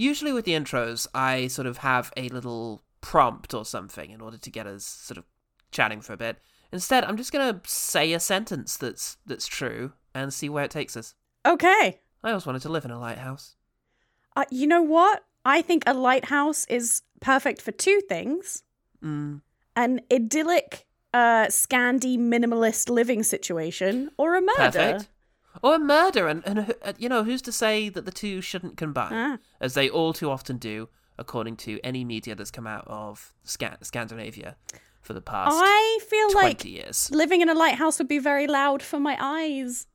Usually with the intros, I sort of have a little prompt or something in order to get us sort of chatting for a bit. Instead, I'm just gonna say a sentence that's that's true and see where it takes us. Okay. I always wanted to live in a lighthouse. Uh, you know what? I think a lighthouse is perfect for two things Mm. an idyllic, uh, Scandi minimalist living situation or a murder. Perfect. Or a murder, and, and uh, you know, who's to say that the two shouldn't combine, Ah. as they all too often do, according to any media that's come out of Sca- Scandinavia for the past I feel 20 like years. living in a lighthouse would be very loud for my eyes.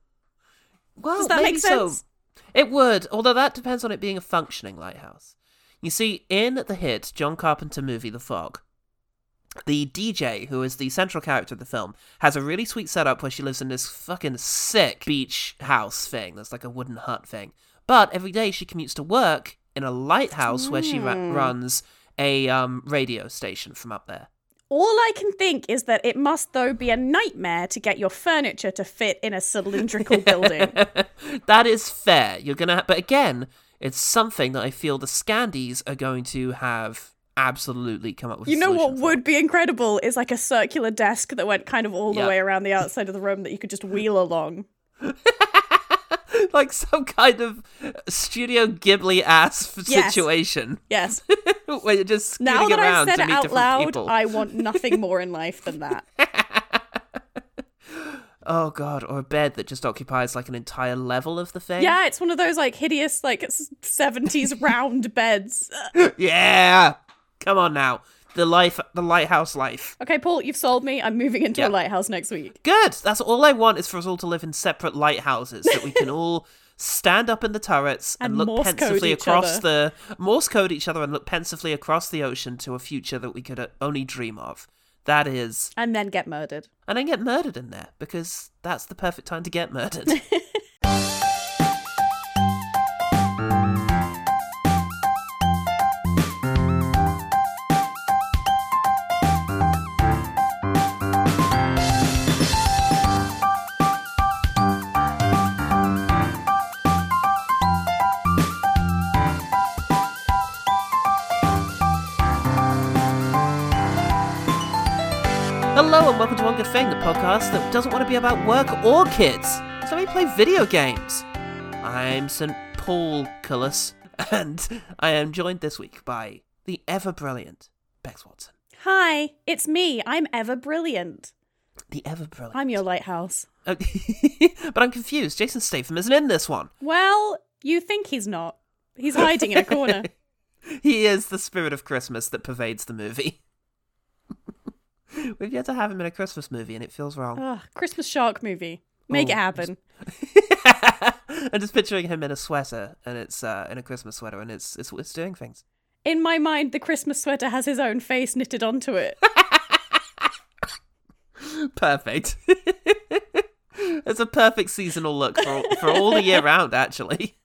Well, Does that maybe make sense? so. It would, although that depends on it being a functioning lighthouse. You see, in the hit John Carpenter movie The Fog, the DJ, who is the central character of the film, has a really sweet setup where she lives in this fucking sick beach house thing. That's like a wooden hut thing. But every day she commutes to work in a lighthouse where she ra- Mm. runs a um, radio station from up there. All I can think is that it must, though, be a nightmare to get your furniture to fit in a cylindrical building. that is fair. You're gonna, ha- but again, it's something that I feel the Scandies are going to have absolutely come up with. You know what would be incredible is like a circular desk that went kind of all the way around the outside of the room that you could just wheel along. like some kind of Studio Ghibli ass Yes. situation Yes. where you're just now that around I've said to it out loud, people. I want nothing more in life than that. Oh god, or a bed that just occupies like an entire level of the thing. Yeah, it's one of those like hideous like 70s round beds. yeah. Come on now, the life, the lighthouse life. Okay, Paul, you've sold me. I'm moving into Yeah. a lighthouse next week. Good. That's all I want is for us all to live in separate lighthouses that we can all stand up in the turrets and, And look pensively across other. the Morse code each other and look pensively across the ocean to a future that we could uh, only dream of. That is, And then get murdered. and then get murdered in there because that's the perfect time to get murdered. welcome to One Good Thing, the podcast that doesn't want to be about work or kids. So we play video games. I'm St. Paul Cullis, and I am joined this week by the ever brilliant Becs Watson. Hi, it's me. I'm ever brilliant. The ever brilliant. I'm your lighthouse. Oh, but I'm confused. Jason Statham isn't in this one. Well, you think he's not. He's hiding in a corner. He is the spirit of Christmas that pervades the movie. We've yet to have him in a Christmas movie, and it feels wrong. Ugh, Christmas shark movie. Make it Oh, happen. I'm just picturing him in a sweater, and it's uh, in a Christmas sweater, and it's it's it's doing things. In my mind, the Christmas sweater has his own face knitted onto it. Perfect. it's a perfect seasonal look for for all the year round. Actually,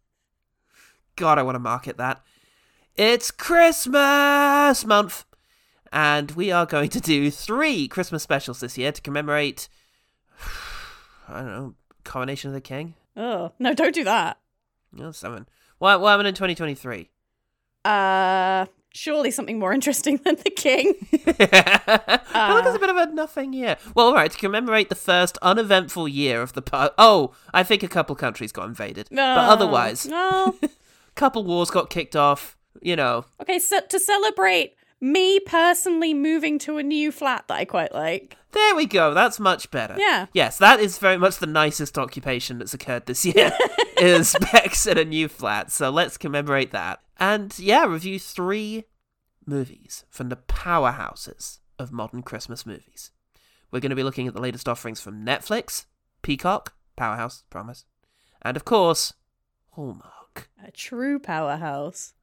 God, I want to market that. It's Christmas month, and we are going to do three Christmas specials this year to commemorate. I don't know, coronation of the king. Oh, no, don't do that. No, seven. What what happened in 2023? Uh, surely something more interesting than the king. I feel like it's Uh. a bit of a nothing year. Well, all right, to commemorate the first uneventful year of the past. Oh, I think a couple countries got invaded, No. but otherwise, No. couple wars got kicked off. You know, Okay, so to celebrate me personally moving to a new flat that I quite like. there we go. That's much better. Yeah. Yes, that is very much the nicest occupation that's occurred this year. is Becs in a new flat. So let's commemorate that. And yeah, review three movies from the powerhouses of modern Christmas movies. We're going to be looking at the latest offerings from Netflix, Peacock, Powerhouse, promise, and of course, Hallmark. A true powerhouse.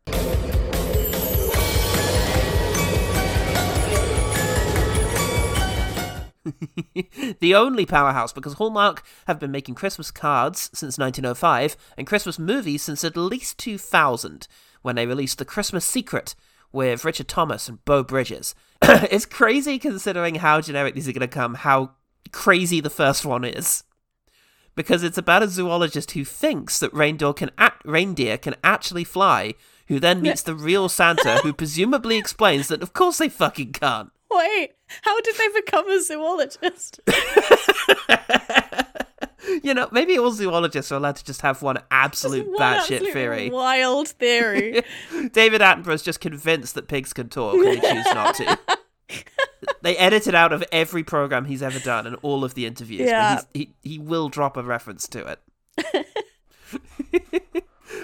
the only powerhouse because Hallmark have been making Christmas cards since 1905 and Christmas movies since at least 2000 when they released The Christmas Secret with Richard Thomas and Beau Bridges. it's crazy considering how generic these are going to come, how crazy the first one is. because it's about a zoologist who thinks that reindeer can act- reindeer can actually fly, who then meets the real Santa, who presumably explains that of course they fucking can't. Wait, how did they become a zoologist? You know, maybe all zoologists are allowed to just have one absolute What batshit absolute theory. Wild theory. David Attenborough's just convinced that pigs can talk and they choose not to. they edit it out of every program he's ever done and all of the interviews. Yeah. he's, he, he will drop a reference to it.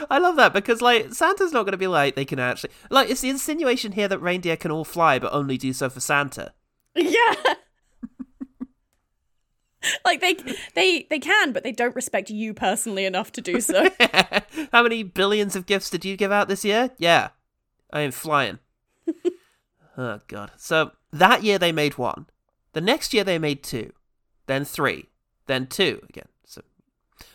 I love that because, like, Santa's not going to be like, they can actually. Like, it's the insinuation here that reindeer can all fly but only do so for Santa. Yeah. like they they they can, but they don't respect you personally enough to do so. How many billions of gifts did you give out this year? Yeah. I am flying. oh, God. So that year they made one. The next year they made two. Then three. Then two again. So,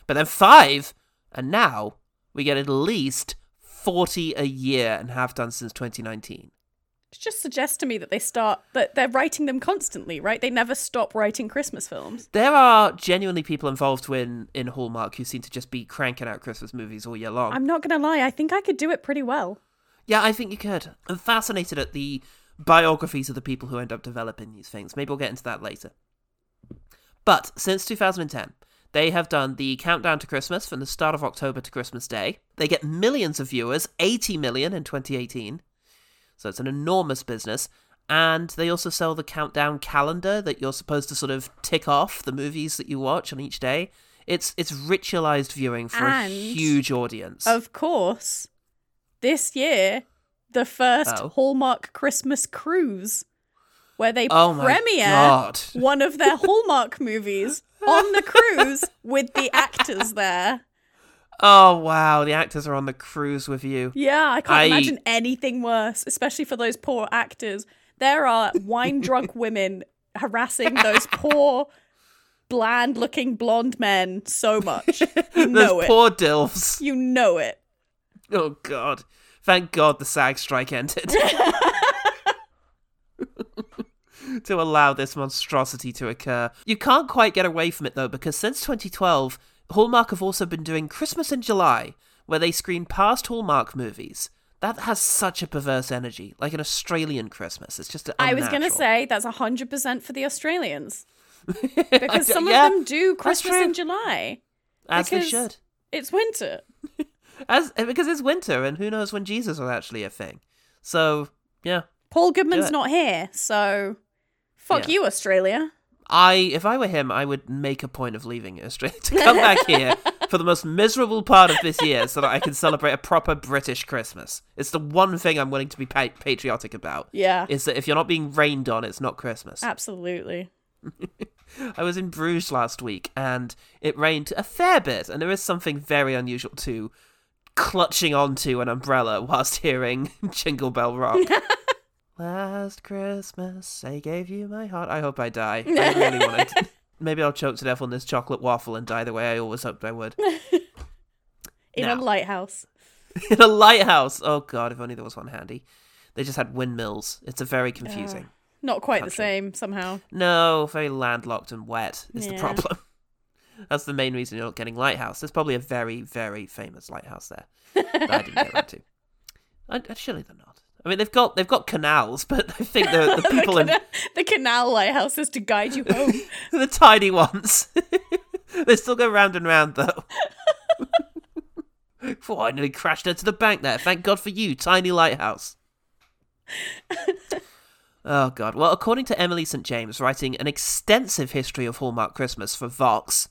But then five. And now we get at least 40 a year and have done since 2019. It just suggests to me that they start that they're writing them constantly, right? They never stop writing Christmas films. There are genuinely people involved in, in Hallmark who seem to just be cranking out Christmas movies all year long. I'm not gonna lie, I think I could do it pretty well. Yeah, I think you could. I'm fascinated at the biographies of the people who end up developing these things. Maybe we'll get into that later. But since 2010, they have done the countdown to Christmas from the start of October to Christmas Day. They get millions of viewers, 80 million in 2018. So it's an enormous business. And they also sell the countdown calendar that you're supposed to sort of tick off the movies that you watch on each day. It's it's ritualized viewing for And- a huge audience. Of course, this year, the first Oh. Hallmark Christmas cruise, where they oh premiere one of their Hallmark movies on the cruise with the actors there. Oh wow, the actors are on the cruise with you. Yeah, I can't I- imagine anything worse, especially for those poor actors. There are wine drunk women harassing those poor, bland looking blonde men so much. You know it. poor dilfs. You know it. Oh god. Thank God the SAG strike ended. to allow this monstrosity to occur. You can't quite get away from it though, because since 2012, Hallmark have also been doing Christmas in July, where they screen past Hallmark movies. That has such a perverse energy, like an Australian Christmas. It's just Unnatural. I was going to say that's 100% for the Australians. Because some yeah, of them do Christmas in. July. as they should. It's winter. As because it's winter, and who knows when Jesus was actually a thing. So yeah, Paul Goodman's not here, so fuck Yeah. you, Australia. I if I were him, I would make a point of leaving Australia to come back here for the most miserable part of this year, so that I can celebrate a proper British Christmas. It's the one thing I'm willing to be pa- patriotic about. Yeah, Is that if you're not being rained on, it's not Christmas. absolutely. I was in Bruges last week, and it rained a fair bit, and there is something very unusual to clutching onto an umbrella whilst hearing Jingle Bell Rock. Last Christmas, I gave you my heart. I hope I die. I really want to. Maybe I'll choke to death on this chocolate waffle and die the way I always hoped I would. In No. a lighthouse. In a lighthouse. Oh god, if only there was one handy. They just had windmills. It's a very confusing. Not quite the same somehow. No, very landlocked and wet is the problem. That's the main reason you're not getting lighthouse. There's probably a very, very famous lighthouse there that I didn't get around to. I, I- surely they're not. I mean, they've got they've got canals, but I think the, the people in the canal lighthouse is to guide you home. the tiny ones, they still go round and round though. Oh, I nearly crashed into the bank there. Thank God for you, tiny lighthouse. oh God. Well, according to Emily St James, writing an extensive history of Hallmark Christmas for Vox,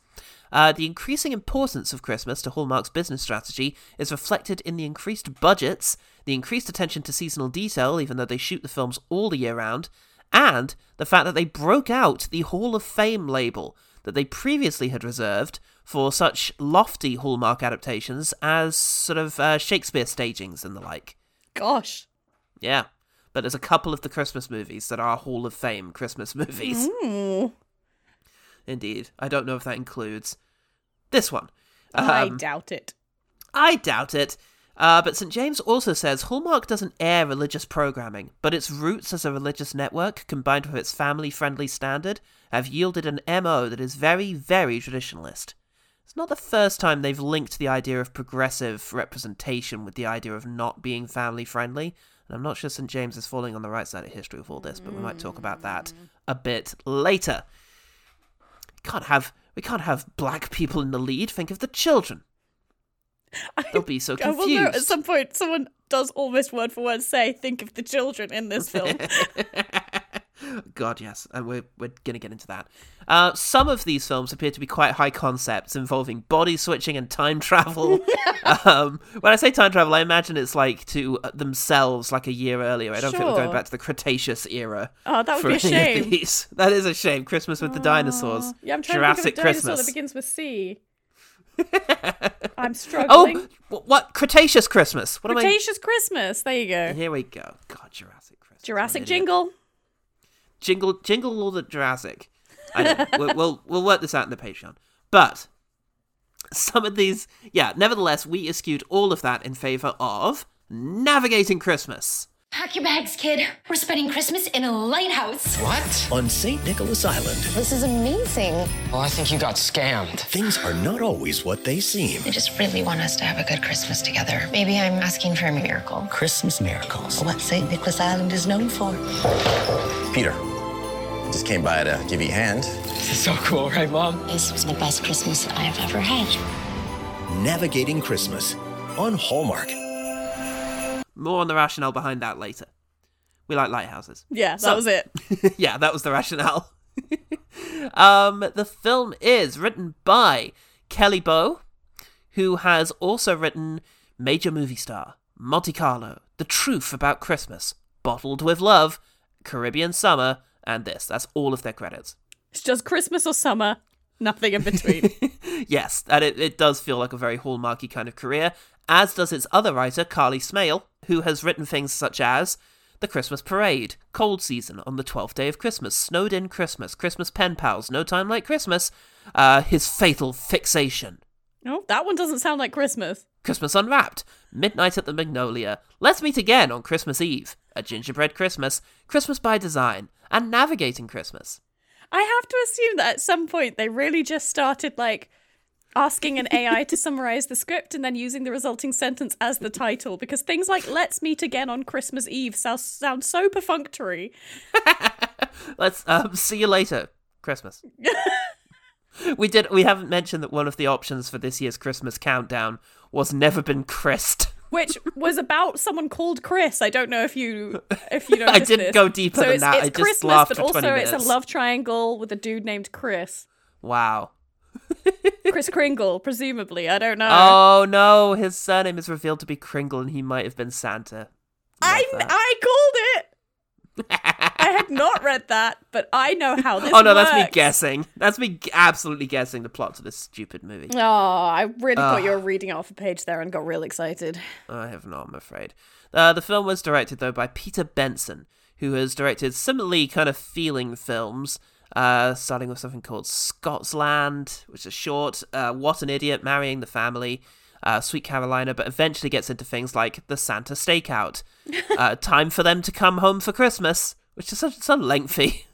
uh, the increasing importance of Christmas to Hallmark's business strategy is reflected in the increased budgets, the increased attention to seasonal detail, even though they shoot the films all the year round, and the fact that they broke out the Hall of Fame label that they previously had reserved for such lofty Hallmark adaptations as sort of uh, Shakespeare stagings and the like. Gosh. Yeah. But there's a couple of the Christmas movies that are Hall of Fame Christmas movies. Ooh, Indeed. I don't know if that includes this one. I Um, doubt it. I doubt it. Uh, but St. James also says Hallmark doesn't air religious programming, but its roots as a religious network, combined with its family friendly standard, have yielded an MO that is very, very traditionalist. it's not the first time they've linked the idea of progressive representation with the idea of not being family friendly. And I'm not sure St. James is falling on the right side of history with all this, but we might talk about that a bit later. Can't have we can't have black people in the lead. Think of the children. They'll be so I will confused. know at some point someone does almost word for word say, think of the children in this film. God, yes, and we're we're gonna get into that. Uh, some of these films appear to be quite high concepts involving body switching and time travel. um, when I say time travel, I imagine it's like to uh, themselves, like a year earlier. I don't think we're going back to the Cretaceous era. Oh, that would be a shame. That is a shame. Christmas with the dinosaurs. Yeah, I'm trying Jurassic to think of a dinosaur Christmas. that begins with C. I'm Oh, struggling. Oh, what Cretaceous Christmas? What Cretaceous Christmas. There you go. Here we go. God, Jurassic Christmas. Jurassic jingle. Jingle jingle all the Jurassic. I know. we'll, we'll we'll work this out in the Patreon. But some of these, yeah. Nevertheless, we eschewed all of that in favor of navigating Christmas. Pack your bags, kid. We're spending Christmas in a lighthouse. What? On St. Nicholas Island, This is amazing. Oh, I think you got scammed. things are not always what they seem. I just really want us to have a good Christmas together. Maybe I'm asking for a miracle. Christmas miracles. what St. Nicholas Island is known for. Peter, just came by to give you a hand. This is so cool, right, Mom? This was the best Christmas I've ever had. Navigating Christmas on Hallmark. More on the rationale behind that later. We like lighthouses. Yeah, that So- was it. yeah, that was the rationale. um, the film is written by Kelly Bow, who has also written Major Movie Star, Monte Carlo, The Truth About Christmas, Bottled with Love, Caribbean Summer, and this. That's all of their credits. It's just Christmas or summer, nothing in between. yes, and it, it does feel like a very hallmarky kind of career, as does its other writer, Carly Smale, who has written things such as The Christmas Parade, Cold Season, On the Twelfth Day of Christmas, Snowed In Christmas, Christmas Pen Pals, No Time Like Christmas, uh, His Fatal Fixation, oh, that one doesn't sound like Christmas. Christmas Unwrapped, Midnight at the Magnolia, Let's Meet Again on Christmas Eve, A Gingerbread Christmas, Christmas by Design, and Navigating Christmas. I have to assume that at some point they really just started like asking an AI to summarize the script and then using the resulting sentence as the title because things like "Let's meet again on Christmas Eve" sound sound so perfunctory. Let's um, see you later, Christmas. we did. We haven't mentioned that one of the options for this year's Christmas countdown was never been Christ. Which was about someone called Chris. I don't know if you if you know. I didn't go deeper so than it's, that. It's I just Christmas, laughed but also 20 it's a love triangle with a dude named Chris. Wow. Chris Kringle, presumably. I don't know. Oh no, his surname is revealed to be Kringle, and he might have been Santa. I. I called it. I had not read that, but I know how this. oh no, that's me guessing. That's me absolutely guessing the plot to this stupid movie. Oh, I really thought you were reading off a page there and got real excited. I have not, I'm afraid. Uh, the film was directed, though, by Peter Benson, who has directed similarly kind of feeling films, uh, starting with something called Scotsland, which is short, uh, What an Idiot, Marrying the Family, uh, Sweet Carolina, but eventually gets into things like The Santa Stakeout, uh, Time for Them to Come Home for Christmas, which is such, so lengthy.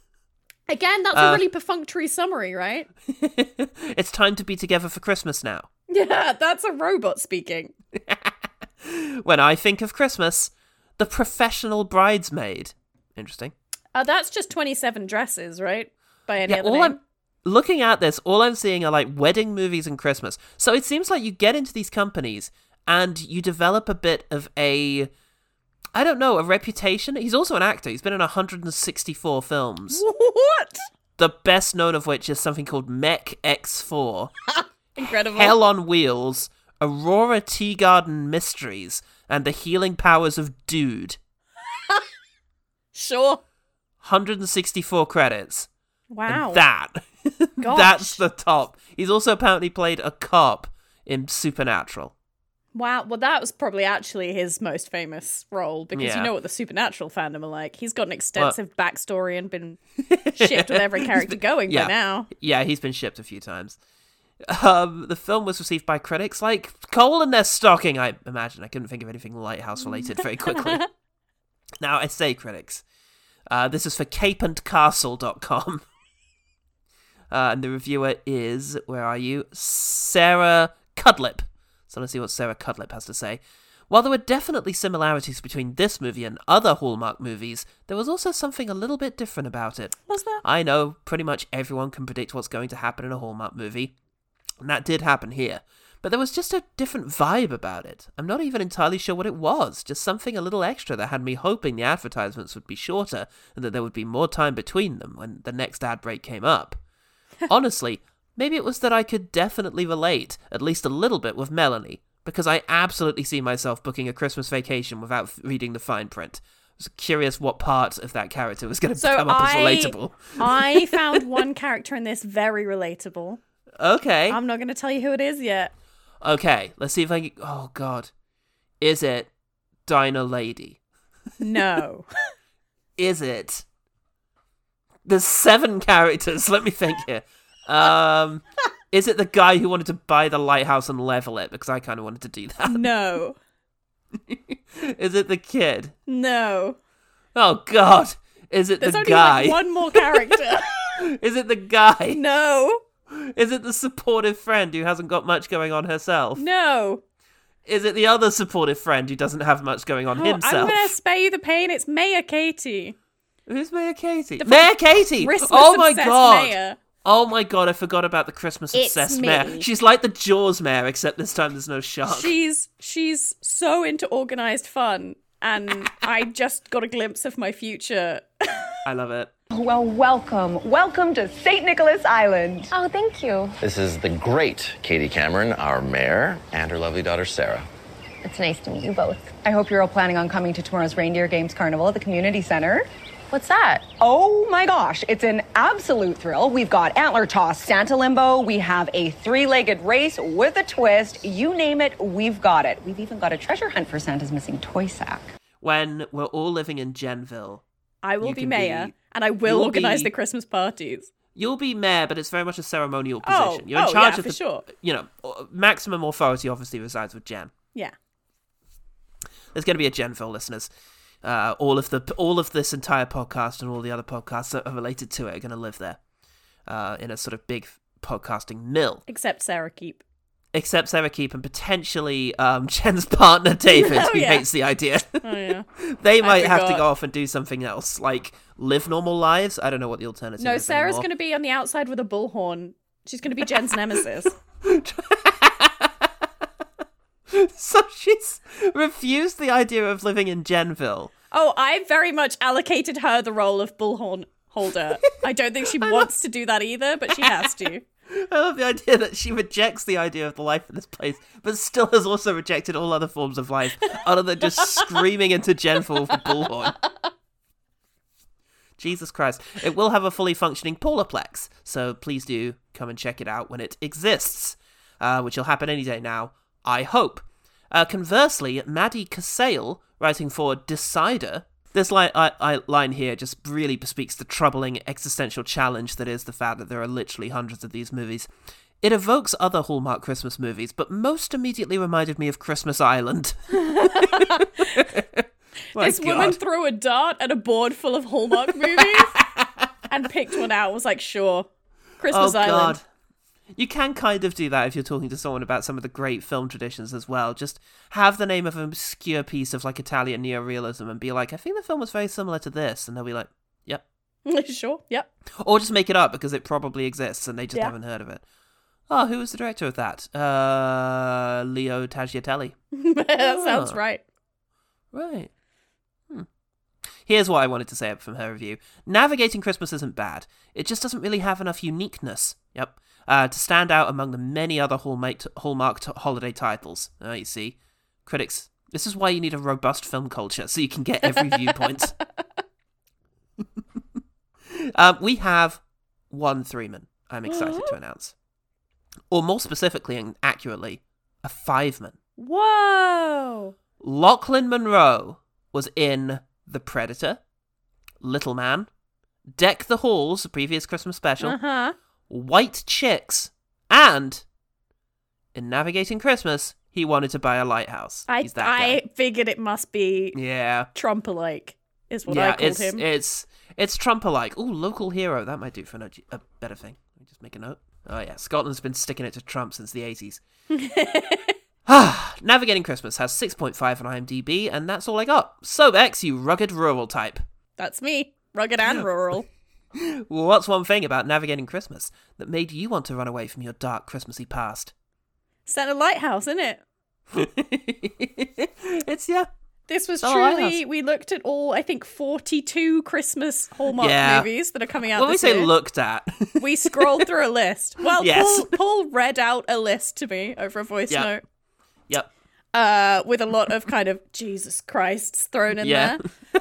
Again, that's Uh. a really perfunctory summary, right? it's time to be together for Christmas now. Yeah, that's a robot speaking. When I think of Christmas, The Professional Bridesmaid. Interesting. Uh, that's just 27 dresses, right? By any Yeah, other all name. I'm looking at this, all I'm seeing are like wedding movies and Christmas. So it seems like you get into these companies and you develop a bit of a I don't know, a reputation. He's also an actor. He's been in 164 films. What? The best known of which is something called Mech X4, Incredible. Hell on Wheels, Aurora Teagarden Mysteries, and The Healing Powers of Dude. Sure. 164 credits. Wow. And that. That's the top. He's also apparently played a cop in Supernatural. Wow. Well, that was probably actually his most famous role because Yeah. you know what the supernatural fandom are like. He's got an extensive backstory and been shipped with every character going yeah. by now. Yeah, he's been shipped a few times. Um, the film was received by critics like coal in their stocking, I imagine. I couldn't think of anything lighthouse related very quickly. now, I say critics. Uh, this is for capeandcastle.com. Uh, and the reviewer is, where are you? Sarah Cudlip. So let's see what Sarah Cudlip has to say. While there were definitely similarities between this movie and other Hallmark movies, there was also something a little bit different about it. Was there? I know pretty much everyone can predict what's going to happen in a Hallmark movie, and that did happen here. But there was just a different vibe about it. I'm not even entirely sure what it was, just something a little extra that had me hoping the advertisements would be shorter and that there would be more time between them when the next ad break came up. Honestly, maybe it was that I could definitely relate, at least a little bit, with Melanie, because I absolutely see myself booking a Christmas vacation without f- reading the fine print. I was curious what part of that character was going to So come up as I, relatable. I found one character in this very relatable. Okay. I'm not going to tell you who it is yet. Okay, let's see if I can. Oh, God. Is it Dinah Lady? No. Is it? There's seven characters. Let me think here. Um, is it the guy who wanted to buy the lighthouse and level it? Because I kind of wanted to do that. no. is it the kid? No. Oh God! Is it There's the only guy? like one more character. Is it the guy? no. Is it the supportive friend who hasn't got much going on herself? No. Is it the other supportive friend who doesn't have much going on Oh, I'm himself? going to spare you the pain. It's Mayor Katie. Who's Mayor Katie? The Mayor Katie! Christmas oh my god! Mayor. Oh my god, I forgot about the Christmas It's obsessed me. mayor. She's like the Jaws mayor, except this time there's no shark. She's she's so into organized fun, and I just got a glimpse of my future. I love it. Well, welcome. Welcome to St. Nicholas Island. Oh, thank you. This is the great Katie Cameron, our mayor, and her lovely daughter Sarah. It's nice to meet you both. I hope you're all planning on coming to tomorrow's Reindeer Games Carnival at the Community Center. What's that? Oh my gosh, it's an absolute thrill. We've got antler toss, Santa limbo, we have a three legged race with a twist. You name it, we've got it. We've even got a treasure hunt for Santa's missing toy sack. When we're all living in Genville, I will be mayor, be- and I will organize be- the Christmas parties. you'll be mayor, but it's very much a ceremonial Oh, position. You're in oh, charge yeah, of for the, sure. you know, uh, maximum authority obviously resides with Jen. Yeah. There's going to be a Genville listeners. Uh, all of the all of this entire podcast and all the other podcasts that are related to it are going to live there, uh, in a sort of big podcasting mill. Except Sarah Keep. Except Sarah Keep and potentially um, Jen's partner David, Oh, who yeah. hates the idea. Oh yeah. they might have to go off and do something else, like live normal lives. I don't know what the alternative No, is. Sarah's going to be on the outside with a bullhorn. She's going to be Jen's nemesis. So she's refused the idea of living in Genville. Oh, I very much allocated her the role of bullhorn holder. I don't think she wants to do that either, but she has to. I love the idea that she rejects the idea of the life in this place, but still has also rejected all other forms of life, other than just screaming into Genville for bullhorn. Jesus Christ. It will have a fully functioning Polarplex, so please do come and check it out when it exists, uh, which will happen any day now, I hope. Uh, conversely, Maddie Casale, writing for Decider, this line, I, I, line here just really bespeaks the troubling existential challenge that is the fact that there are literally hundreds of these movies. It evokes other Hallmark Christmas movies, but most immediately reminded me of Christmas Island. This woman God. threw a dart at a board full of Hallmark movies and picked one out. Was like, sure, Christmas oh Island. God. You can kind of do that if you're talking to someone about some of the great film traditions as well. Just have the name of an obscure piece of like Italian neorealism and be like, I think the film was very similar to this, and they'll be like, Yep. sure, yep. Or just make it up because it probably exists and they just Yeah. haven't heard of it. Oh, who was the director of that? Uh, Leo Tagliatelle. that sounds Oh. right. Right. Hmm. Here's what I wanted to say from her review. Navigating Christmas isn't bad. It just doesn't really have enough uniqueness. Yep. Uh, to stand out among the many other Hallmark, Hallmark t- holiday titles. Uh, you see, critics. This is why you need a robust film culture, so you can get every viewpoint. um, we have one Threeman. I'm excited to announce, or more specifically and accurately, a Fiveman. Whoa. Lochlyn Munro was in The Predator, Little Man, Deck the Halls, a previous Christmas special, Uh huh. White Chicks, and in Navigating Christmas, he wanted to buy a lighthouse. I I figured it must be Yeah. Trumper like is what yeah, I called it's him. it's it's Trumper like. Ooh, local hero. That might do for an, a better thing. Let me just make a note. Oh yeah, Scotland's been sticking it to Trump since the 80s. Ah, Navigating Christmas has 6.5 on IMDb, and that's all I got. So, Becs, you rugged rural type. That's me, rugged and rural. What's one thing about Navigating Christmas that made you want to run away from your dark Christmassy past? Santa Lighthouse, isn't it? it's, yeah. This was Oh, truly. We looked at all, I think, forty-two Christmas Hallmark Yeah. movies that are coming out. When we say year. looked at, we scrolled through a list. Well, Yes. Paul, Paul read out a list to me over a voice Yeah. note. yep. uh, with a lot of kind of Jesus Christ's thrown in Yeah.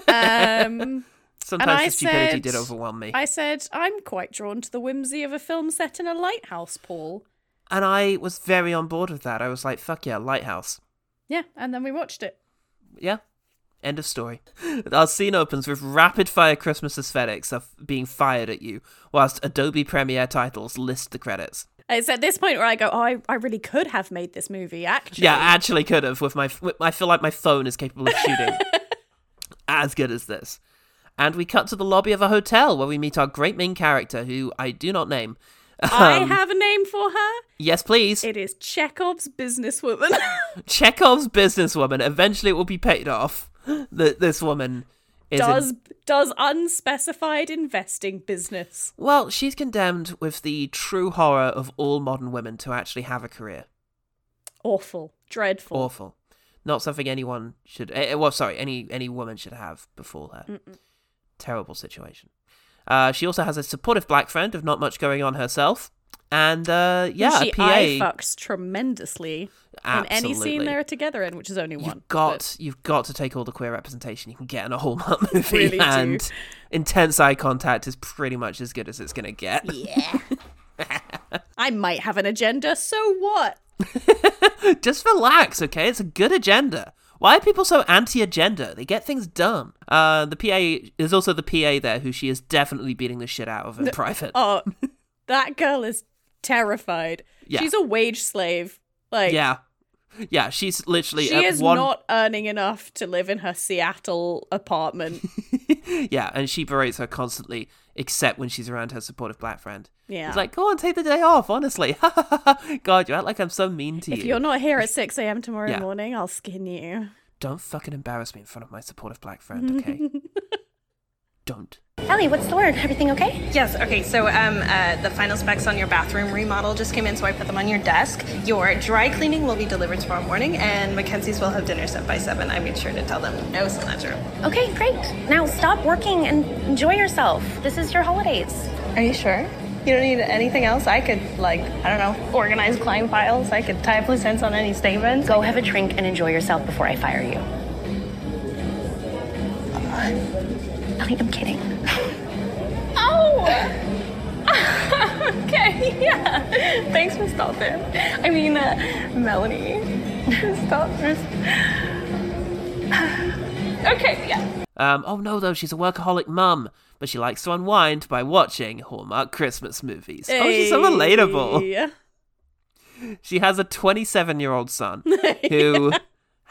there. Um, Sometimes I the stupidity said- did overwhelm me. I said, I'm quite drawn to the whimsy of a film set in a lighthouse, Paul. And I was very on board with that. I was like, fuck yeah, Lighthouse. Yeah, and then we watched it. Yeah. End of story. Our scene opens with rapid fire Christmas aesthetics of being fired at you, whilst Adobe Premiere titles list the credits. It's at this point where I go, oh, I, I really could have made this movie, actually. Yeah, I actually could have with my. With, I feel like my phone is capable of shooting as good as this. And we cut to the lobby of a hotel where we meet our great main character, who I do not name. I Um, have a name for her. Yes, please. It is Chekhov's businesswoman. Chekhov's businesswoman. Eventually, it will be paid off. That this woman is in- does does unspecified investing business. Well, she's condemned with the true horror of all modern women to actually have a career. Awful, dreadful. Awful. Not something anyone should. eh, well, sorry, any any woman should have before her. Terrible situation. Uh, she also has a supportive black friend of not much going on herself, and uh, yeah, she a PA. eye fucks tremendously in any scene they're together in, which is only one. You've got you've got to take all the queer representation you can get in a Hallmark movie, Really do. and intense eye contact is pretty much as good as it's gonna get. yeah. I might have an agenda, so what? Just relax, okay? It's a good agenda. Why are people so anti-agenda? They get things done. Uh, the PA is also the PA there, who she is definitely beating the shit out of in private. Oh, that girl is terrified. Yeah. She's a wage slave. Like, yeah, yeah. She's literally she is one. not earning enough to live in her Seattle apartment. Yeah, and she berates her constantly, except when she's around her supportive black friend. Yeah. It's like, go on, take the day off. Honestly, God, you act like I'm so mean to you. if you. you're not here at 6 a.m. tomorrow Yeah. morning, I'll skin you. Don't fucking embarrass me in front of my supportive black friend, okay? Don't. Ellie, what's the word? Everything okay? Yes, okay, so um, uh, the final specs on your bathroom remodel just came in, so I put them on your desk. Your dry cleaning will be delivered tomorrow morning, and Mackenzie's will have dinner set by 7. I made sure to tell them no cilantro. Okay, great. Now stop working and enjoy yourself. This is your holidays. Are you sure? You don't need anything else? I could, like, I don't know, organize client files. I could tie up loose ends on any statements. Go have a drink and enjoy yourself before I fire you. Ellie, I'm kidding. Oh! okay, yeah. Thanks, Miss Dalton. I mean, uh, Melanie. Miss Dalton. okay, yeah. Um, oh no, though, she's a workaholic mum, but she likes to unwind by watching Hallmark Christmas movies. Oh, she's so relatable. Hey. She has a 27 year old son who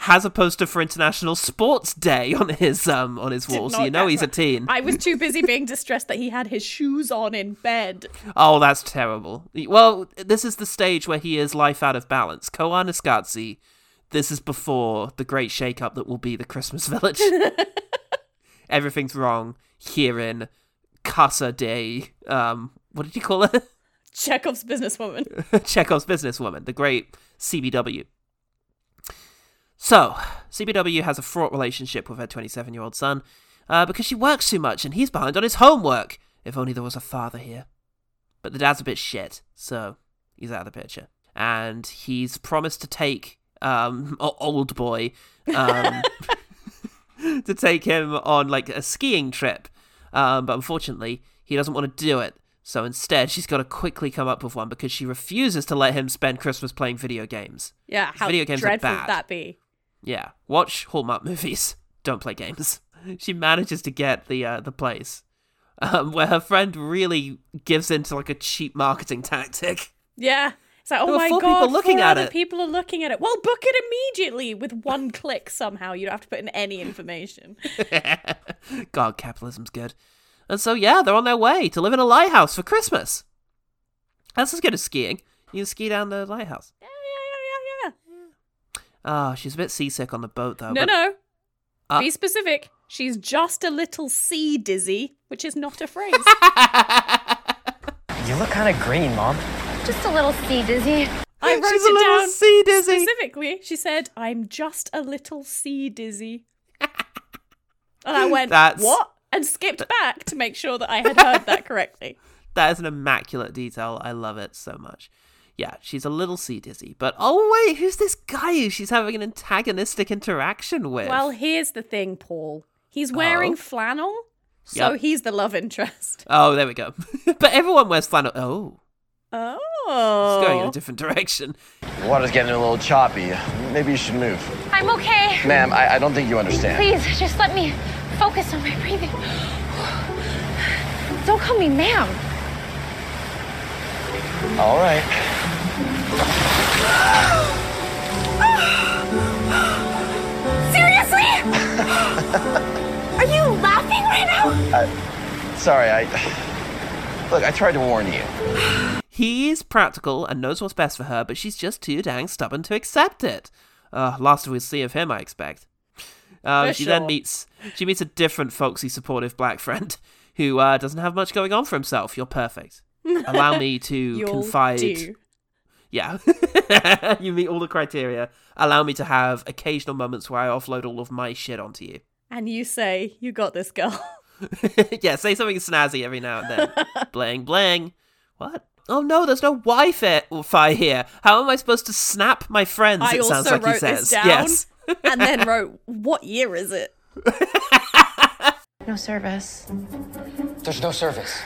has a poster for International Sports Day on his um on his wall, so you know he's a teen. I was too busy being distressed that he had his shoes on in bed. Oh, that's terrible. Well, this is the stage where he is life out of balance. Koyaanisqatsi, this is before the great shake-up that will be the Christmas village. Everything's wrong here in Casa de um what did you call it? Chekhov's businesswoman. Chekhov's businesswoman, the great CBW. So, CBW has a fraught relationship with her 27 year old son uh, because she works too much and he's behind on his homework. If only there was a father here. But the dad's a bit shit, so he's out of the picture. And he's promised to take um, old boy um, to take him on like a skiing trip. Um, but unfortunately, he doesn't want to do it. So instead, she's got to quickly come up with one because she refuses to let him spend Christmas playing video games. Yeah, how Video games are dreadful bad. would that be? Yeah, watch Hallmark movies. Don't play games. She manages to get the uh, the place um, where her friend really gives into like a cheap marketing tactic. Yeah. It's like, oh my four god, people looking four at other it. people are looking at it. Well, book it immediately with one click somehow. You don't have to put in any information. God, capitalism's good. And so yeah, they're on their way to live in a lighthouse for Christmas. That's as good as skiing. You can ski down the lighthouse. Yeah, yeah, Ah, she's a bit seasick on the boat though. No, but- no. Uh, Be specific. She's just a little sea dizzy, which is not a phrase. You look kind of green, Mom. Just a little sea dizzy. I wrote She's a it little down sea dizzy. specifically. She said, "I'm just a little sea dizzy," and I went, That's- "What?" and skipped back to make sure that I had heard that correctly. That is an immaculate detail. I love it so much. Yeah, she's a little sea dizzy, but oh wait, who's this guy who she's having an antagonistic interaction with? Well, here's the thing, Paul. He's wearing Oh. flannel, so Yep. he's the love interest. oh, there we go. but everyone wears flannel. Oh, Oh, it's going in a different direction. The water's getting a little choppy. Maybe you should move. I'm okay. Ma'am, I, I don't think you understand. Please, just let me focus on my breathing. Don't call me ma'am. All right. Seriously? Are you laughing right now? Sorry, I. Look, I tried to warn you. He's practical and knows what's best for her, but she's just too dang stubborn to accept it. Uh, last we'll see of him, I expect. Uh, For she then meets she meets a different folksy supportive black friend who uh, doesn't have much going on for himself. You're perfect. Allow me to You'll confide. do. Yeah, you meet all the criteria. Allow me to have occasional moments where I offload all of my shit onto you. And you say, "You got this, girl." yeah, say something snazzy every now and then. bling bling. What? Oh no, there's no Wi-Fi here. How am I supposed to snap my friends? I it sounds also like wrote he says. this down Yes. and then wrote, "What year is it?" No service. There's no service.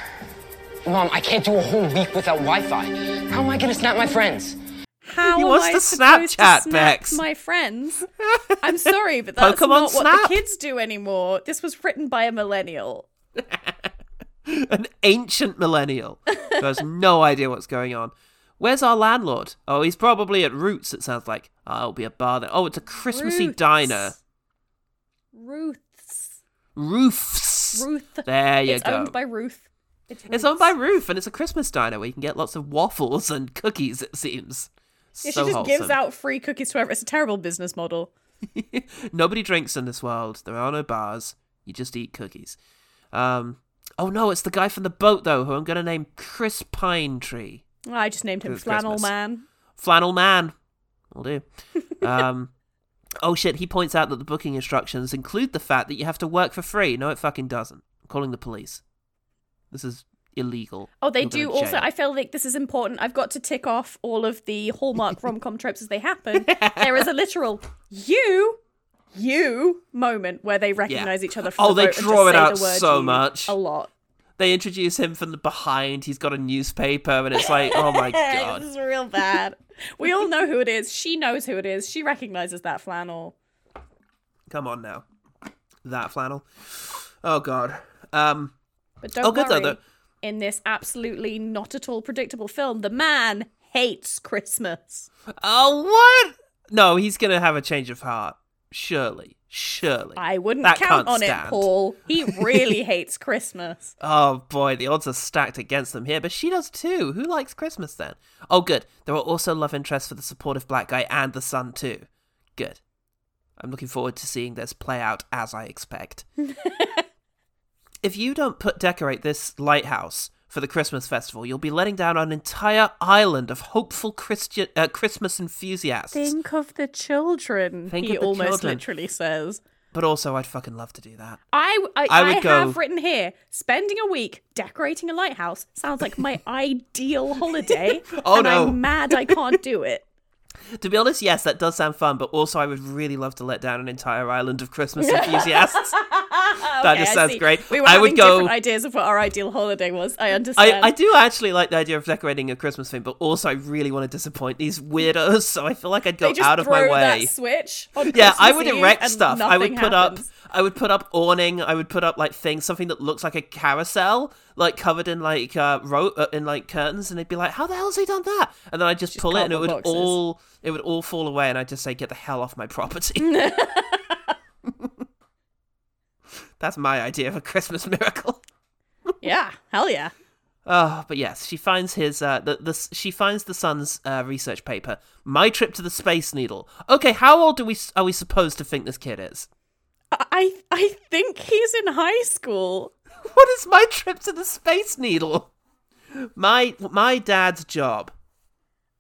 Mom, I can't do a whole week without Wi-Fi. How am I gonna snap my friends? How He am wants I to supposed Snapchat, to snap Becs. my friends? I'm sorry, but that's Pokemon not what the kids do anymore. This was written by a millennial. An ancient millennial who has no idea what's going on. Where's our landlord? Oh, he's probably at Roots, it sounds like. Oh, it'll be a bar there. Oh, it's a Christmassy Roots. diner. Ruth's. Roofs. Ruth. There you it's go. owned by Ruth. It's, It's owned by Roof, and it's a Christmas diner where you can get lots of waffles and cookies, it seems. Yeah, so she just wholesome. gives out free cookies to whoever. It's a terrible business model. Nobody drinks in this world. There are no bars. You just eat cookies. Um. Oh no, it's the guy from the boat though, who I'm gonna name Chris Pine Tree. I just named him Flannel Christmas. Man. Flannel Man. Will do. Um. Oh shit! He points out that the booking instructions include the fact that you have to work for free. No, it fucking doesn't. I'm calling the police. This is illegal. Oh, they You're do also. jail. I feel like this is important. I've got to tick off all of the Hallmark rom com tropes as they happen. there is a literal you, you moment where they recognize each other. From Oh, the they draw it out so much. A lot. They introduce him from the behind. He's got a newspaper, and it's like, oh my god. this is real bad. we all know who it is. She knows who it is. She recognizes that flannel. Come on now. That flannel. Oh god. Um. But don't Oh, good, though, worry. In this absolutely not at all predictable film, the man hates Christmas. Oh what? No, he's gonna have a change of heart. Surely. Surely. I wouldn't That count on stand. it, Paul. He really hates Christmas. Oh boy, the odds are stacked against them here, but she does too. Who likes Christmas then? Oh, good. There are also love interests for the supportive black guy and the son too. Good. I'm looking forward to seeing this play out as I expect. if you don't put decorate this lighthouse for the Christmas festival, you'll be letting down an entire island of hopeful Christian uh, Christmas enthusiasts. Think of the children. Think he the almost children. literally says. But also, I'd fucking love to do that. I, I, I I, would go- have written here spending a week decorating a lighthouse sounds like my ideal holiday. Oh, and no. I'm mad I can't do it. To be honest, yes, that does sound fun, but also I would really love to let down an entire island of Christmas enthusiasts. that Okay, just sounds great. We were I would go. different ideas of what our ideal holiday was. I understand. I, I do actually like the idea of decorating a Christmas thing, but also I really want to disappoint these weirdos, so I feel like I'd go out of my way. That switch. Yeah, I would erect stuff. I would put up happens. I would put up awning, I would put up like things, something that looks like a carousel, like covered in like uh, ro- uh in like curtains, and they'd be like, "How the hell has he done that?" And then I'd just, pull it, and it would boxes. all it would all fall away, and I'd just say, "Get the hell off my property." That's my idea of a Christmas miracle. Yeah, hell yeah. Oh, but yes, she finds his uh the, the she finds the son's uh, research paper. My trip to the Space Needle. Okay, how old do we are we supposed to think this kid is? I I think he's in high school. What is my trip to the Space Needle? My my dad's job.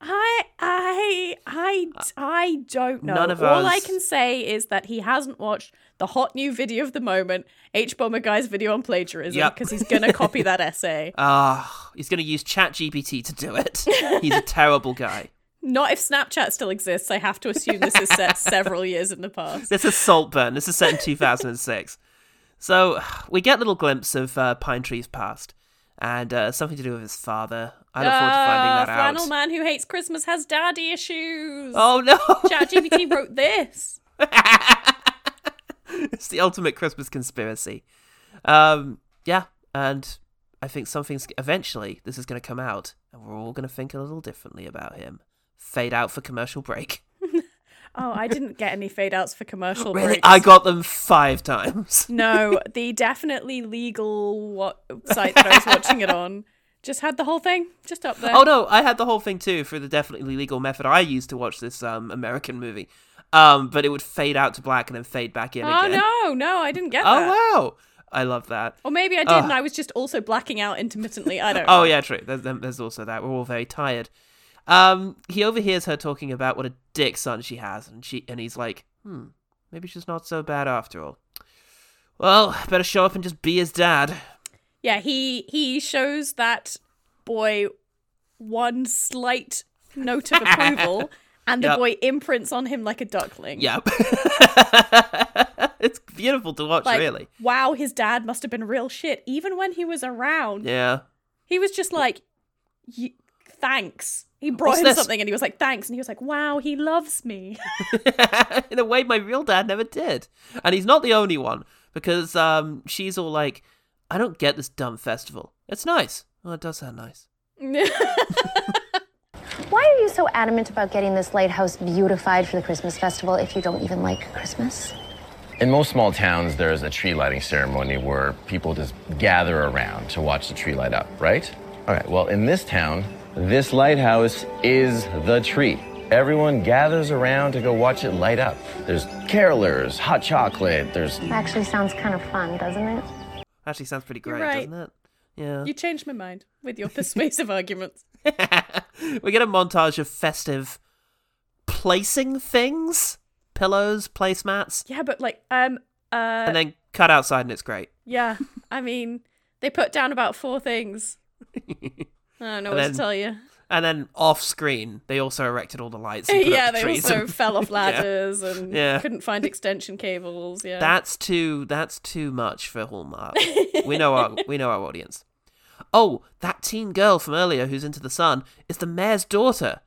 I I I I don't know. None of All I can say is that he hasn't watched the hot new video of the moment, Hbomberguy's video on plagiarism, Yep. because he's gonna copy that essay. Ah, he's going to use ChatGPT to do it. He's a terrible guy. Not if Snapchat still exists. I have to assume this is set several years in the past. This is Saltburn. This is set in 2006. So we get a little glimpse of uh, Pine Tree's past and uh, something to do with his father. I look forward to finding Ah, that out. Flannel man who hates Christmas has daddy issues. Oh no! ChatGPT wrote this. it's the ultimate Christmas conspiracy. Um, yeah, and I think something's eventually this is going to come out, and we're all going to think a little differently about him. Fade out for commercial break. Oh, I didn't get any fade outs for commercial Really, breaks. I got them five times. No, the definitely legal what site that I was watching it on just had the whole thing just up there. Oh no, I had the whole thing too for the definitely legal method I used to watch this um American movie. Um, but it would fade out to black and then fade back in Oh again. no, no, I didn't get that. Oh wow, I love that. Or maybe I did, Ugh. and I was just also blacking out intermittently. I don't. Know. Oh know. yeah, true. There's, there's also that. We're all very tired. Um, he overhears her talking about what a dick son she has, and she and he's like, hmm, maybe she's not so bad after all. Well, better show up and just be his dad. Yeah, he he shows that boy one slight note of approval, and the Yep. boy imprints on him like a duckling. Yep. it's beautiful to watch, Like, really. wow, his dad must have been real shit. Even when he was around, Yeah. he was just like, "Y- thanks. He brought What's him this? something, and he was like, thanks, and he was like, wow, he loves me. in a way my real dad never did. And he's not the only one, because um, she's all like, I don't get this dumb festival. It's nice. Well, it does sound nice. Why are you so adamant about getting this lighthouse beautified for the Christmas festival if you don't even like Christmas? In most small towns, there's a tree lighting ceremony where people just gather around to watch the tree light up, right? All right, well, in this town, this lighthouse is the tree. Everyone gathers around to go watch it light up. There's carolers, hot chocolate, there's Actually, sounds kind of fun, doesn't it? Actually, sounds pretty great, right. doesn't it? Yeah. you changed my mind with your persuasive arguments. we get a montage of festive placing things, pillows, placemats, Yeah, but like, um, uh, and then cut outside, and it's great. yeah, I mean, they put down about four things. I don't know And what then- to tell you. And then off screen, they also erected all the lights. Yeah, they trees also and- fell off Yeah. ladders and Yeah. couldn't find extension cables. Yeah, That's too. That's too much for Hallmark. we know our. We know our audience. Oh, that teen girl from earlier who's into the sun is the mayor's daughter.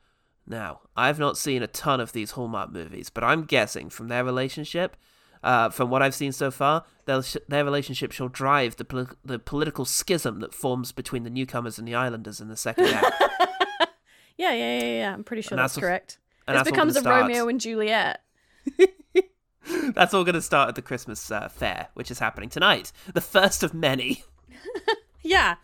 Now, I've not seen a ton of these Hallmark movies, but I'm guessing from their relationship, uh, from what I've seen so far, their their relationship shall drive the poli- the political schism that forms between the newcomers and the islanders in the second act. yeah, yeah, yeah, yeah. I'm pretty sure that's, that's- correct. and This that's becomes a start. Romeo and Juliet. That's all going to start at the Christmas uh, fair, which is happening tonight, the first of many. Yeah.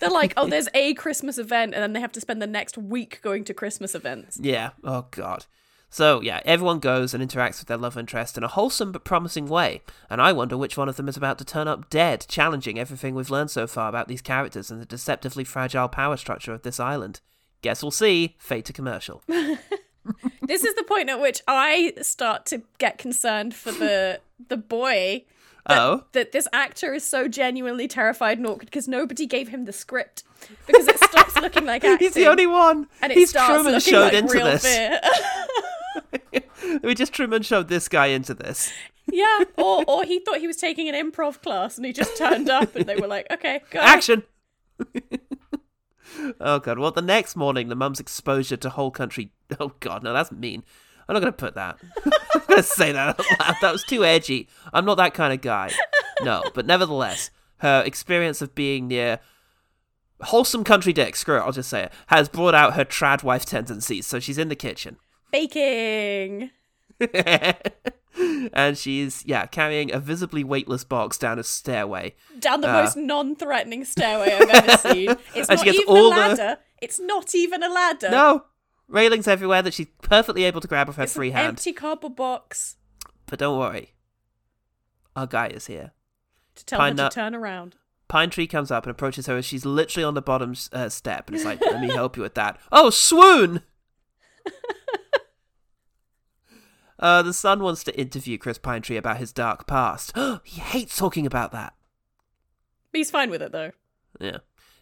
They're like, oh, there's a Christmas event, and then they have to spend the next week going to Christmas events. Yeah. Oh God. So yeah, everyone goes and interacts with their love interest in a wholesome but promising way, and I wonder which one of them is about to turn up dead, challenging everything we've learned so far about these characters and the deceptively fragile power structure of this island. Guess we'll see. Fate to commercial. This is the point at which I start to get concerned for the the boy. That, Oh. that this actor is so genuinely terrified and awkward because nobody gave him the script because it stops looking like acting. He's the only one. and it He's starts Truman looking showed like into real this. fear. We just Truman showed this guy into this. yeah, or or he thought he was taking an improv class and he just turned up and they were like, okay, go. Action. oh god. Well, the next morning, the mum's exposure to whole country. Oh god, no, that's mean. I'm not gonna put that. I'm gonna say that out loud. That was too edgy. I'm not that kind of guy. No, but nevertheless, her experience of being near wholesome country dick. Screw it. I'll just say it. Has brought out her trad wife tendencies. So she's in the kitchen. Baking. and she's yeah carrying a visibly weightless box down a stairway. Down the Uh, most non-threatening stairway I've ever seen. It's not even a the- ladder. It's not even a ladder. No railings everywhere that she's perfectly able to grab with her it's free an hand. empty cardboard box But don't worry, our guy is here. to tell Pine her nut- to turn around. Pine Tree comes up and approaches her as she's literally on the bottom uh, step, and it's like, "Let me help you with that." Oh, swoon! uh, the son wants to interview Chris Pine Tree about his dark past. he hates talking about that. He's fine with it though. Yeah.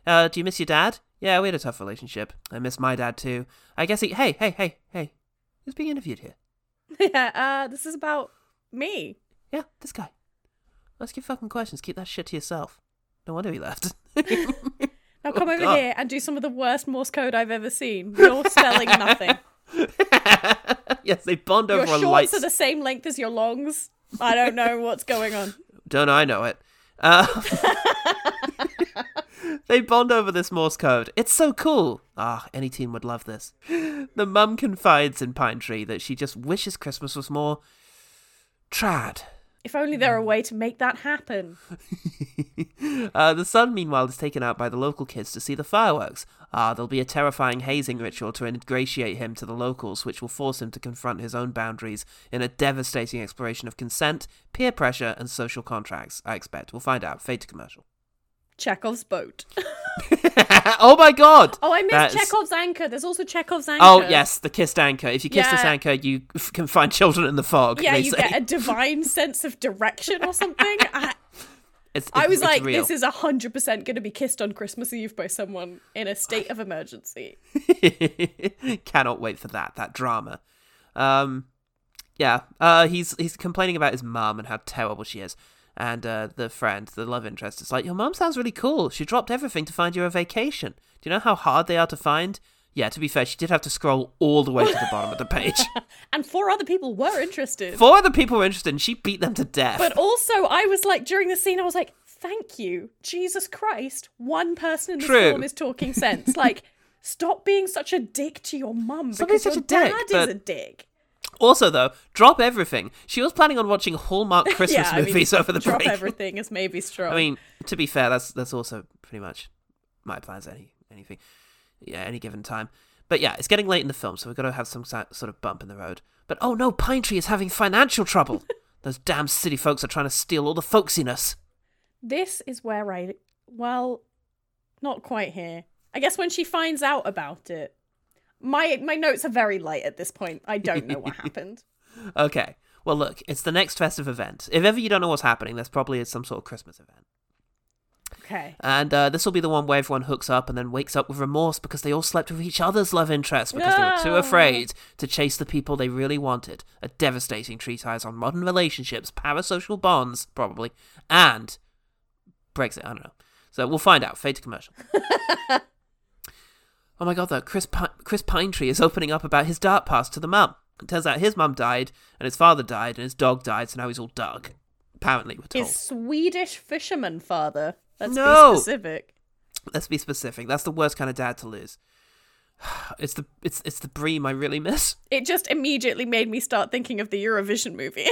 Uh, do you miss your dad? Yeah, we had a tough relationship. I miss my dad too. I guess he. Hey, hey, hey, hey. Who's being interviewed here? yeah, uh, this is about me. Yeah, this guy. Ask your fucking questions. Keep that shit to yourself. No wonder he left. Now come Oh, over God. here and do some of the worst Morse code I've ever seen. You're spelling nothing. yes, they bond Your over a shorts are the same length as your longs. I don't know what's going on. Don't I know it? Uh, they bond over this Morse code. It's so cool. Ah, any teen would love this. The mum confides in Pine Tree that she just wishes Christmas was more trad. If only there were a way to make that happen. Uh, the son, meanwhile, is taken out by the local kids to see the fireworks. Ah, there'll be a terrifying hazing ritual to ingratiate him to the locals, which will force him to confront his own boundaries in a devastating exploration of consent, peer pressure, and social contracts. I expect. We'll find out. Fade to commercial. Chekhov's boat. oh my god! Oh, I missed That's- Chekhov's anchor. There's also Chekhov's anchor. Oh yes, the kissed anchor. If you kiss this anchor, you f- can find children in the fog. Yeah, you say. get a divine sense of direction or something. I, It's, I was like, real. this is 100% going to be kissed on Christmas Eve by someone in a state of emergency. Cannot wait for that. That drama. Um, yeah. Uh, he's he's complaining about his mum and how terrible she is. And uh, the friend, the love interest, is like, "Your mum sounds really cool. She dropped everything to find you a vacation. Do you know how hard they are to find?" Yeah. To be fair, she did have to scroll all the way to the bottom of the page. And four other people were interested. Four other people were interested, and she beat them to death. But also, I was like, during the scene, I was like, thank you. Jesus Christ. One person in this True. film is talking sense. Like, stop being such a dick to your mum because your such a dick, dad but- is a dick. Also, though, drop everything. She was planning on watching Hallmark Christmas yeah, I mean, movies over the drop break. Drop everything is maybe strong. I mean, to be fair, that's that's also pretty much my plans. Any anything, yeah, any given time. But yeah, it's getting late in the film, so we've got to have some sort of bump in the road. But oh no, Pine Tree is having financial trouble. Those damn city folks are trying to steal all the folksiness. this is where I, well, not quite here. I guess when she finds out about it, my my notes are very light at this point. I don't know what happened. Okay, well look, it's the next festive event. If ever you don't know what's happening, there's probably some sort of Christmas event. Okay. And uh, this will be the one where everyone hooks up and then wakes up with remorse because they all slept with each other's love interests because they were too afraid to chase the people they really wanted. A devastating treatise on modern relationships, parasocial bonds, probably, and Brexit. I don't know. So we'll find out. Fade to commercial. oh my god, though, Chris, Pi- Chris Pinetree is opening up about his dark past to the mum. It turns out his mum died, and his father died, and his dog died, so now he's all dark. Apparently, we're told. His Swedish fisherman father. Let's No. be specific. Let's be specific. That's the worst kind of dad to lose. It's the it's it's the bream I really miss. It just immediately made me start thinking of the Eurovision movie.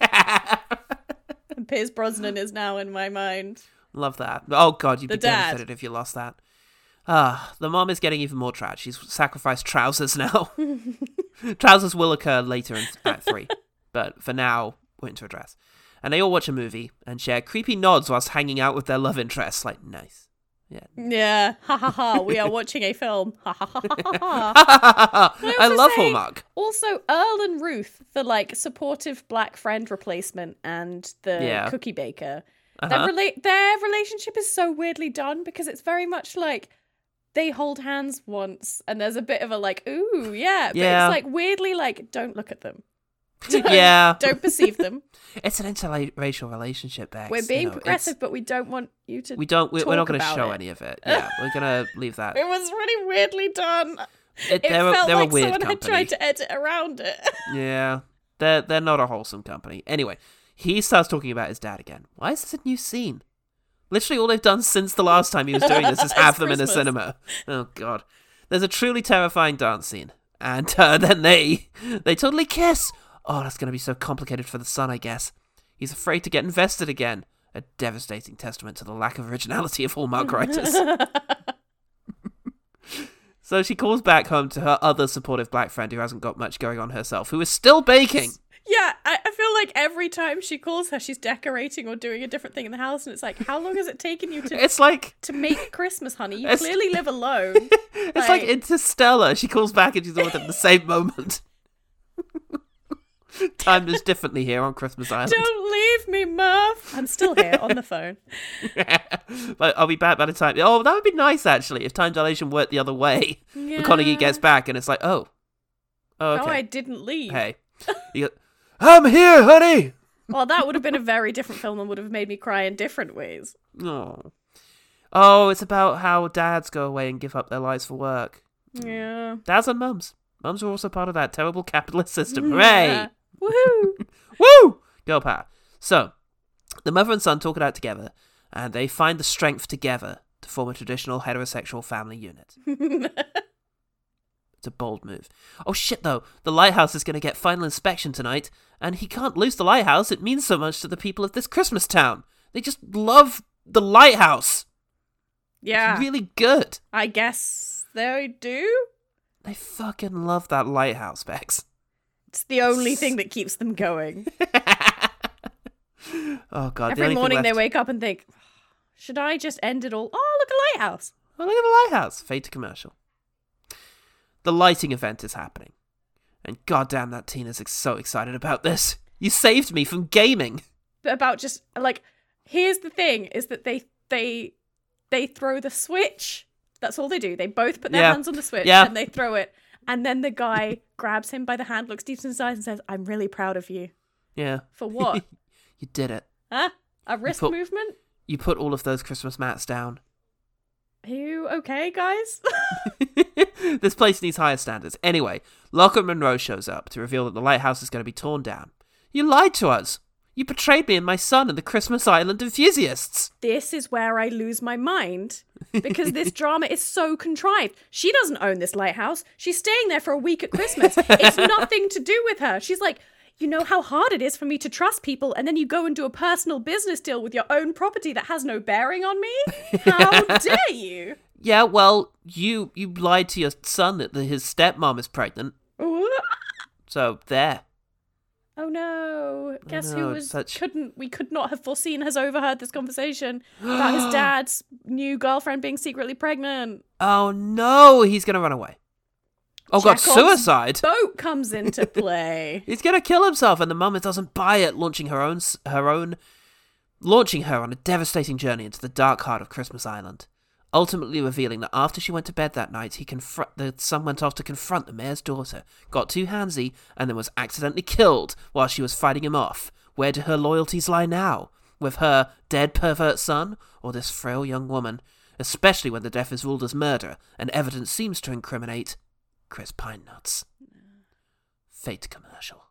and Pierce Brosnan is now in my mind. Love that. Oh god, you'd The be dad. devastated if you lost that. Ah, the mom is getting even more trash. She's sacrificed trousers now. trousers will occur later in Act Three, but for now, we're into a dress. And they all watch a movie and share creepy nods whilst hanging out with their love interests. Like, nice. Yeah. Yeah, ha ha ha. We are watching a film. Ha ha ha ha ha. Can I love say, Hallmark. Also, Earl and Ruth, the like supportive black friend replacement, and the Yeah. cookie baker. Uh-huh. Their, rela- their relationship is so weirdly done because it's very much like they hold hands once, and there's a bit of a like, ooh, yeah, but Yeah. it's like weirdly like, don't look at them. Don't- Yeah. don't perceive them. It's an interracial relationship, Becs. We're you being know, it's- progressive, but we don't want you to. We don't. We're, we're not going to show it. any of it. Yeah, we're going to leave that. It was really weirdly done. It- It felt like someone had tried to edit around it. Yeah, they're they're not a wholesome company. Anyway, he starts talking about his dad again. Why is this a new scene? Literally, all they've done since the last time he was doing this is have them in a cinema. Oh god, there's a truly terrifying dance scene, and uh, then they they totally kiss. Oh, that's going to be so complicated for the son, I guess. He's afraid to get invested again. A devastating testament to the lack of originality of Hallmark writers. so she calls back home to her other supportive black friend who hasn't got much going on herself, who is still baking. Yeah, I, I feel like every time she calls her, she's decorating or doing a different thing in the house, and it's like, how long has it taken you to? It's like to make Christmas, honey. You clearly live alone. it's like Interstellar. She calls back and she's all at the same moment. Time is differently here on Christmas Island. Don't leave me, Murph. I'm still here on the phone. but I'll be back by the time. Oh, that would be nice actually if time dilation worked the other way. Yeah. McConaughey gets back and it's like, oh, oh, oh okay. No, I didn't leave. Hey, you go, I'm here, honey. Well, that would have been a very different film and would have made me cry in different ways. Oh, oh, it's about how dads go away and give up their lives for work. Yeah. Dads and mums. Mums are also part of that terrible capitalist system. Yeah. Hooray! Woohoo! Woo! Girl power. So, the mother and son talk it out together, and they find the strength together to form a traditional heterosexual family unit. It's a bold move. Oh shit, though. The lighthouse is going to get final inspection tonight, and he can't lose the lighthouse. It means so much to the people of this Christmas town. They just love the lighthouse. Yeah. It's really good. I guess they do. They fucking love that lighthouse, Becs. It's the only thing that keeps them going. Oh god. Every thing morning they wake up and think, should I just end it all? Oh, look, a lighthouse. Oh, look at the lighthouse. Fade to commercial. The lighting event is happening. And goddamn, that Tina's ex- so excited about this. You saved me from gaming. About just like, here's the thing: is that they they they throw the switch. That's all they do. They both put their Yeah. hands on the switch Yeah. and they throw it. And then the guy grabs him by the hand, looks deep in his eyes, and says, "I'm really proud of you." Yeah. For what? You did it. huh? A wrist put- movement? You put all of those Christmas mats down. Are you okay, guys? this place needs higher standards. Anyway, Lockhart Monroe shows up to reveal that the lighthouse is going to be torn down. You lied to us. You betrayed me and my son and the Christmas Island enthusiasts. this is where I lose my mind because this drama is so contrived. She doesn't own this lighthouse. She's staying there for a week at Christmas. It's nothing to do with her. She's like, you know how hard it is for me to trust people, and then you go and do a personal business deal with your own property that has no bearing on me? How dare you? Yeah, well, you you lied to your son that his stepmom is pregnant. So there. Oh no! Guess who no, was such- couldn't we could not have foreseen has overheard this conversation about his dad's new girlfriend being secretly pregnant. Oh no, he's gonna run away. Oh god, suicide. Boat comes into play. He's gonna kill himself, and the mum doesn't buy it, launching her own her own, launching her on a devastating journey into the dark heart of Christmas Island. Ultimately revealing that after she went to bed that night, he the son went off to confront the mayor's daughter, got too handsy, and then was accidentally killed while she was fighting him off. Where do her loyalties lie now? With her dead pervert son, or this frail young woman? Especially when the death is ruled as murder, and evidence seems to incriminate Chris Pine Nuts. Fate commercial.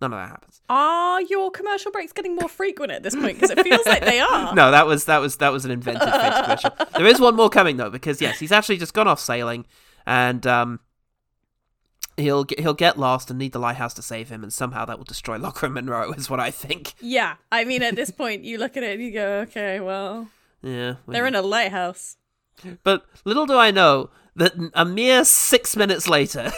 None of that happens. Are your commercial breaks getting more frequent at this point? Because it feels like they are. No, that was that was that was an invented commercial. There is one more coming though, because yes, he's actually just gone off sailing, and um, he'll get, he'll get lost and need the lighthouse to save him, and somehow that will destroy Lockhart Monroe, is what I think. Yeah, I mean, at this point, you look at it and you go, okay, well, Yeah, they're in a lighthouse. But little do I know that a mere six minutes later,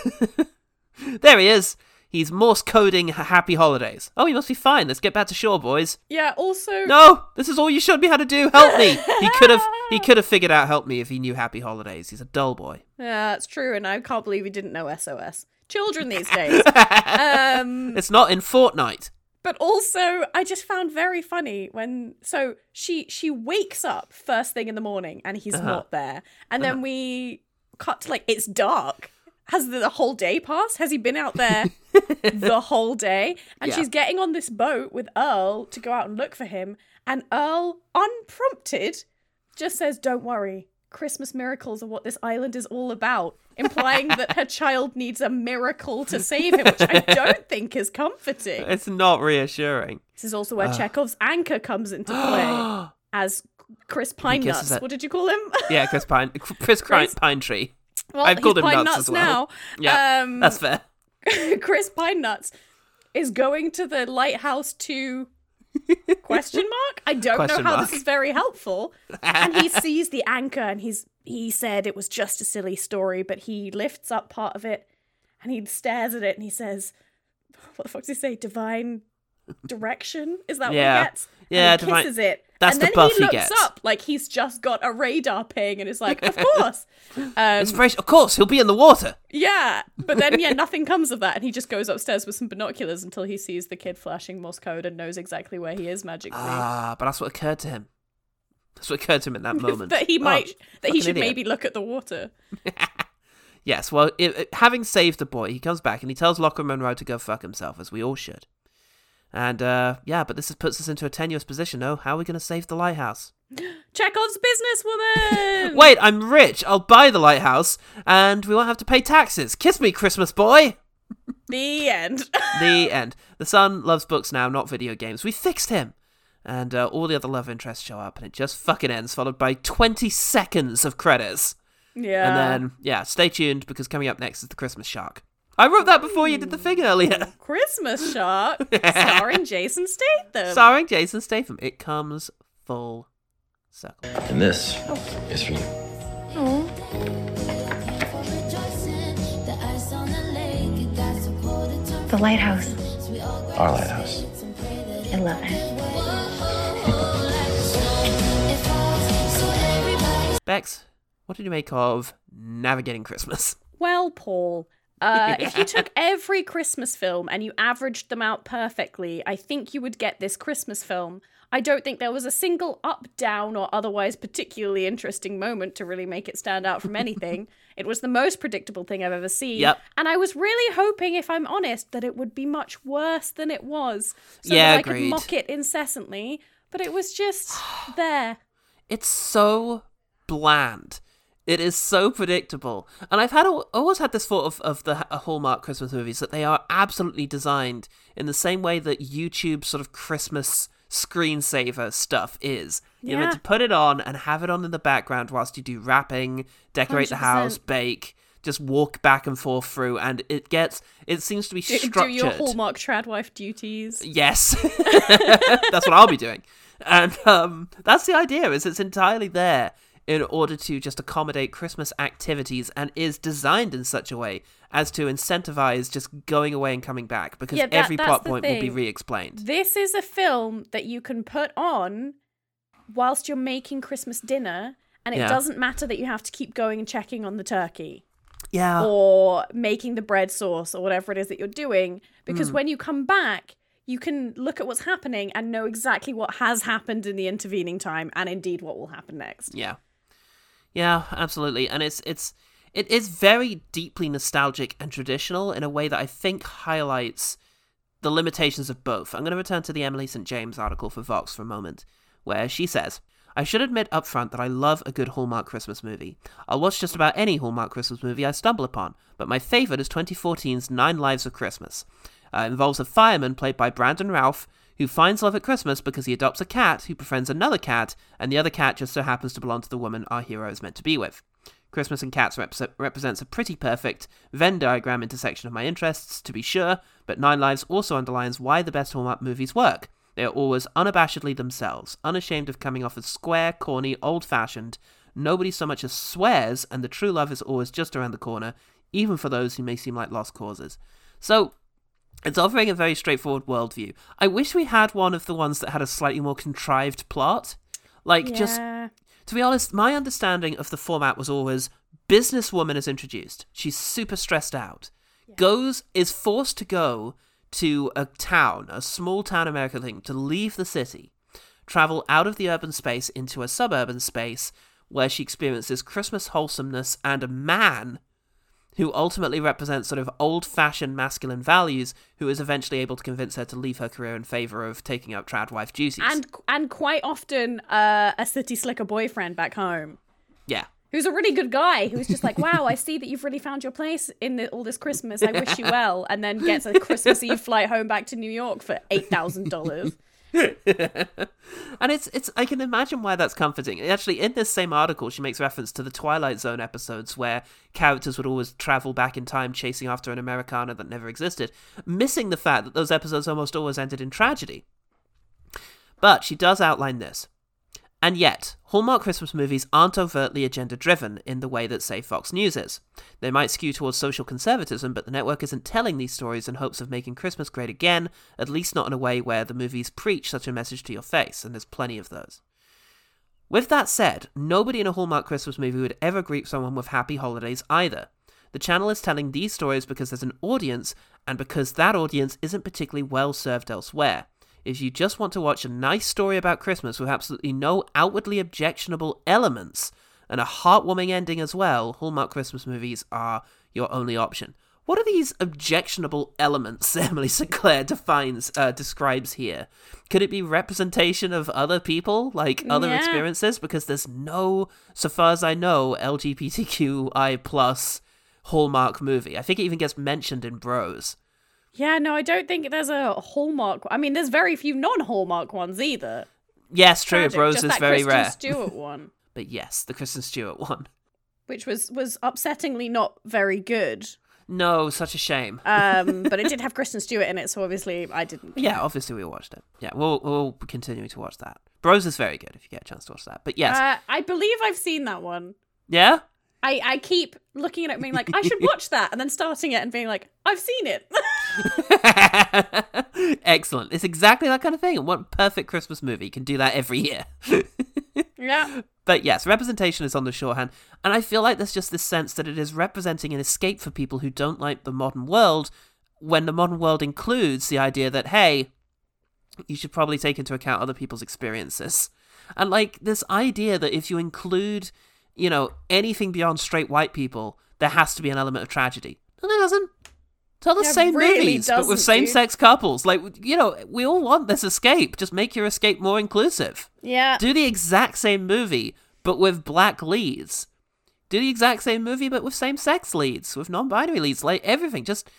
there he is. He's Morse coding happy holidays. Oh, he must be fine. Let's get back to shore, boys. Yeah. Also, No, this is all you showed me how to do. Help me. He could have he could have figured out help me if he knew happy holidays. He's a dull boy. Yeah, that's true, and I can't believe he didn't know SOS. Children these days. um, It's not in Fortnite. but also, I just found very funny when so she she wakes up first thing in the morning and he's Uh-huh. not there, and then we cut to like it's dark. Has the, the whole day passed? Has he been out there the whole day? And Yeah. she's getting on this boat with Earl to go out and look for him, and Earl, unprompted, just says, "Don't worry." Christmas miracles are what this island is all about, implying that her child needs a miracle to save him, which I don't think is comforting. It's not reassuring. This is also where Ugh. Chekhov's anchor comes into play as Chris Pine Nuts. What did you call him? Yeah, Chris Pine, Chris Pine, Pine Tree. Well, I've called him Pine nuts, Nuts as well. now. Yeah, Um, that's fair. Chris Pine Nuts is going to the lighthouse to question mark? I don't Question know how mark. this is very helpful. And he sees the anchor and he's he said it was just a silly story but he lifts up part of it and he stares at it and he says what the fuck does he say? Divine direction? Is that Yeah. what he gets? Yeah, and he divine- kisses it that's and the then buff he he looks gets. up like he's just got a radar ping and is like of course um, Inspiration. Of course, he'll be in the water. yeah, but then yeah, nothing comes of that, and he just goes upstairs with some binoculars until he sees the kid flashing Morse code and knows exactly where he is magically. Ah, but that's what occurred to him. That's what occurred to him at that moment. that he Oh, might, that he should idiot. maybe look at the water. Yes, well, it, it- having saved the boy, he comes back and he tells Lochlyn Munro to go fuck himself, as we all should. And, uh, yeah, but this puts us into a tenuous position, oh? How are we going to save the lighthouse? Chekhov's businesswoman. Wait, I'm rich. I'll buy the lighthouse, and we won't have to pay taxes. Kiss me, Christmas boy! the end. the end. The son loves books now, not video games. We fixed him. And uh, all the other love interests show up, and it just fucking ends, followed by 20 seconds of credits. yeah, And then, yeah, stay tuned because coming up next is the Christmas Shark. I wrote that before you did the hmm. thing earlier. Christmas Shark, starring Jason Statham. Starring Jason Statham. It comes full circle. And this oh. is for you. The lighthouse. Our lighthouse. I love it. Becs, what did you make of Navigating Christmas? Well, Paul, uh, if you took every Christmas film and you averaged them out perfectly, I think you would get this Christmas film. I don't think there was a single up, down, or otherwise particularly interesting moment to really make it stand out from anything. it was the most predictable thing I've ever seen. Yep. And I was really hoping, if I'm honest, that it would be much worse than it was. So Yeah, that I agreed. could mock it incessantly. But it was just there. It's so bland. It is so predictable. And I've had always had this thought of, of the Hallmark Christmas movies that they are absolutely designed in the same way that YouTube sort of Christmas screensaver stuff is. Meant Yeah. to put it on and have it on in the background whilst you do wrapping, decorate the 100%. house, bake, just walk back and forth through, and it gets it seems to be Do, structured. do your Hallmark tradwife duties. Yes, that's what I'll be doing, and um, that's the idea. Is it's entirely there in order to just accommodate Christmas activities, and is designed in such a way as to incentivize just going away and coming back because Yeah, that- every plot point will be re-explained. This is a film that you can put on whilst you're making Christmas dinner, and it Yeah. doesn't matter that you have to keep going and checking on the turkey Yeah, or making the bread sauce or whatever it is that you're doing, because Mm. when you come back, you can look at what's happening and know exactly what has happened in the intervening time and indeed what will happen next. Yeah. Yeah, absolutely. And it's it's it is very deeply nostalgic and traditional in a way that I think highlights the limitations of both. I'm going to return to the Emily St. James article for Vox for a moment, where she says, I should admit up front that I love a good Hallmark Christmas movie. I'll watch just about any Hallmark Christmas movie I stumble upon, but my favourite is 2014's Nine Lives of Christmas. Uh, it involves a fireman played by Brandon Routh who finds love at Christmas because he adopts a cat who befriends another cat, and the other cat just so happens to belong to the woman our hero is meant to be with. Christmas and Cats repre- represents a pretty perfect Venn diagram intersection of my interests, to be sure, but Nine Lives also underlines why the best Hallmark movies work. They are always unabashedly themselves, unashamed of coming off as square, corny, old fashioned. Nobody so much as swears, and the true love is always just around the corner, even for those who may seem like lost causes. So, it's offering a very straightforward worldview. I wish we had one of the ones that had a slightly more contrived plot. Like, just to be honest, my understanding of the format was always businesswoman is introduced. She's super stressed out. Goes is forced to go to a town, a small town American thing, to leave the city, travel out of the urban space into a suburban space where she experiences Christmas wholesomeness and a man who ultimately represents sort of old fashioned masculine values, who is eventually able to convince her to leave her career in favor of taking up trad wife duties. And and quite often uh, a city slicker boyfriend back home. yeah. who's a really good guy who's just like, wow, I see that you've really found your place in the, all this Christmas. I wish you well. And then gets a Christmas Eve flight home back to New York for $8,000. and it's it's I can imagine why that's comforting. Actually, in this same article, she makes reference to the Twilight Zone episodes where characters would always travel back in time chasing after an Americana that never existed, missing the fact that those episodes almost always ended in tragedy. But she does outline this. And yet, Hallmark Christmas movies aren't overtly agenda driven in the way that, say, Fox News is. They might skew towards social conservatism, but the network isn't telling these stories in hopes of making Christmas great again, at least not in a way where the movies preach such a message to your face, and there's plenty of those. With that said, nobody in a Hallmark Christmas movie would ever greet someone with happy holidays either. The channel is telling these stories because there's an audience, and because that audience isn't particularly well served elsewhere. If you just want to watch a nice story about Christmas with absolutely no outwardly objectionable elements and a heartwarming ending as well, Hallmark Christmas movies are your only option. What are these objectionable elements Emily Sinclair defines uh, describes here? Could it be representation of other people, like other Yeah. experiences? Because there's no, so far as I know, LGBTQI plus Hallmark movie. I think it even gets mentioned in Bros. Yeah, no, I don't think there's a Hallmark. I mean, there's very few non-Hallmark ones either. Yes, true. Tragic. Bros Just is very Kristen rare. Stewart one, But yes, the Kristen Stewart one. which was was upsettingly not very good. No, such a shame. Um, but it did have Kristen Stewart in it, so obviously I didn't. yeah, obviously we watched it. Yeah, we'll we'll continue to watch that. Bros is very good if you get a chance to watch that. But yes, Uh, I believe I've seen that one. yeah, I, I keep looking at it being like, I should watch that, and then starting it and being like, I've seen it. excellent. It's exactly that kind of thing. One perfect Christmas movie can do that every year? yeah. But yes, representation is on the shorthand, and I feel like there's just this sense that it is representing an escape for people who don't like the modern world, when the modern world includes the idea that, hey, you should probably take into account other people's experiences. And like this idea that if you include, you know, anything beyond straight white people, there has to be an element of tragedy. No, there doesn't. Tell the Yeah, same really movies, but with same sex couples. Like, you know, we all want this escape. Just make your escape more inclusive. Yeah. Do the exact same movie, but with black leads. Do the exact same movie, but with same sex leads, with non binary leads. Like, everything. Just.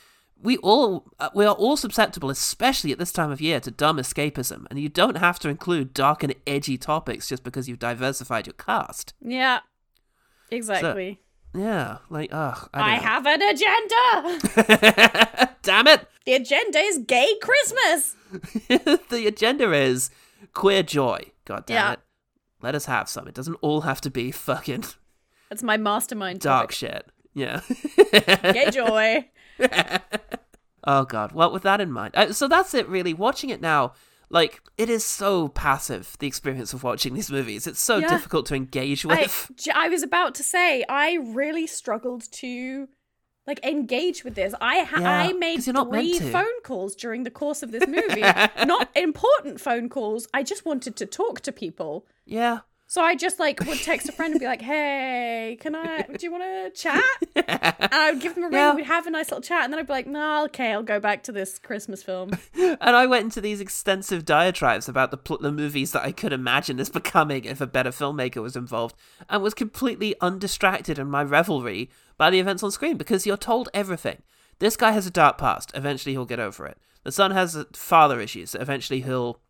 We all uh, we are all susceptible, especially at this time of year, to dumb escapism, and you don't have to include dark and edgy topics just because you've diversified your cast. Yeah. Exactly. Yeah, like ugh, I, I, have an agenda. Damn it! the agenda is gay Christmas. the agenda is queer joy. God damn Yeah. it! Let us have some. It doesn't all have to be fucking That's my mastermind. dark topic. shit. Yeah. Gay joy. Oh god. Well, with that in mind, uh, so that's it. Really, watching it now, like it is so passive. The experience of watching these movies, it's so Yeah. difficult to engage I, with. j- I was about to say I really struggled to like engage with this. I ha- Yeah, I made three phone calls during the course of this movie. not important phone calls. I just wanted to talk to people. yeah. So I just like would text a friend and be like, "Hey, can I? Do you want to chat?" And I would give them a ring. Yeah. We'd have a nice little chat, and then I'd be like, "No, okay, I'll go back to this Christmas film." And I went into these extensive diatribes about the pl- the movies that I could imagine this becoming if a better filmmaker was involved, and was completely undistracted in my revelry by the events on screen because you're told everything. This guy has a dark past. Eventually, he'll get over it. The son has uh, father issues. Eventually, he'll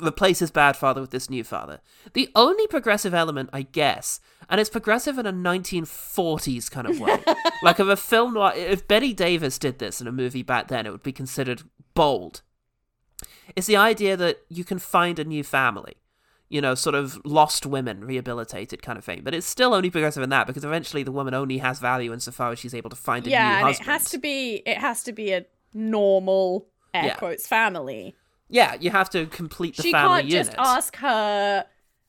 replace his bad father with this new father. The only progressive element, I guess, and it's progressive in a 1940s kind of way. like if a film noir, if Bette Davis did this in a movie back then, it would be considered bold. It's the idea that you can find a new family. You know, sort of lost women rehabilitated kind of thing. But it's still only progressive in that because eventually the woman only has value insofar as she's able to find a yeah, new and husband. it has to be it has to be a normal air Yeah. quotes family. Yeah, you have to complete the she family can't just ask her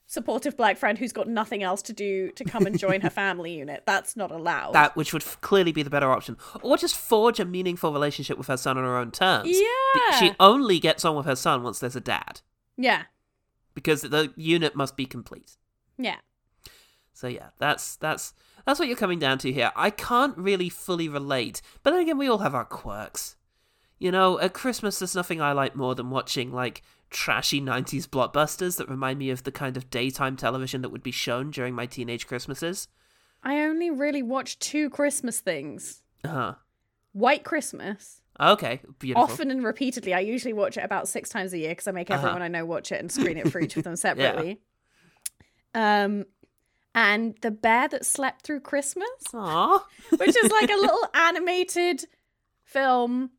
supportive black friend who's got nothing else to do to come and join her family unit. That's not allowed. that which would f- clearly be the better option. Or just forge a meaningful relationship with her son on her own terms. Yeah. she only gets on with her son once there's a dad. Yeah, because the unit must be complete. Yeah. so yeah that's that's that's what you're coming down to here. I can't really fully relate. But then again we all have our quirks you know at christmas there's nothing i like more than watching like trashy 90s blockbusters that remind me of the kind of daytime television that would be shown during my teenage christmases I only really watched two Christmas things: uh-huh White Christmas Okay, beautiful. often and repeatedly. I usually watch it about six times a year because I make Uh-huh. everyone I know watch it and screen it for each of them separately. Um, and the bear that slept through Christmas, Aw. which is like a little animated film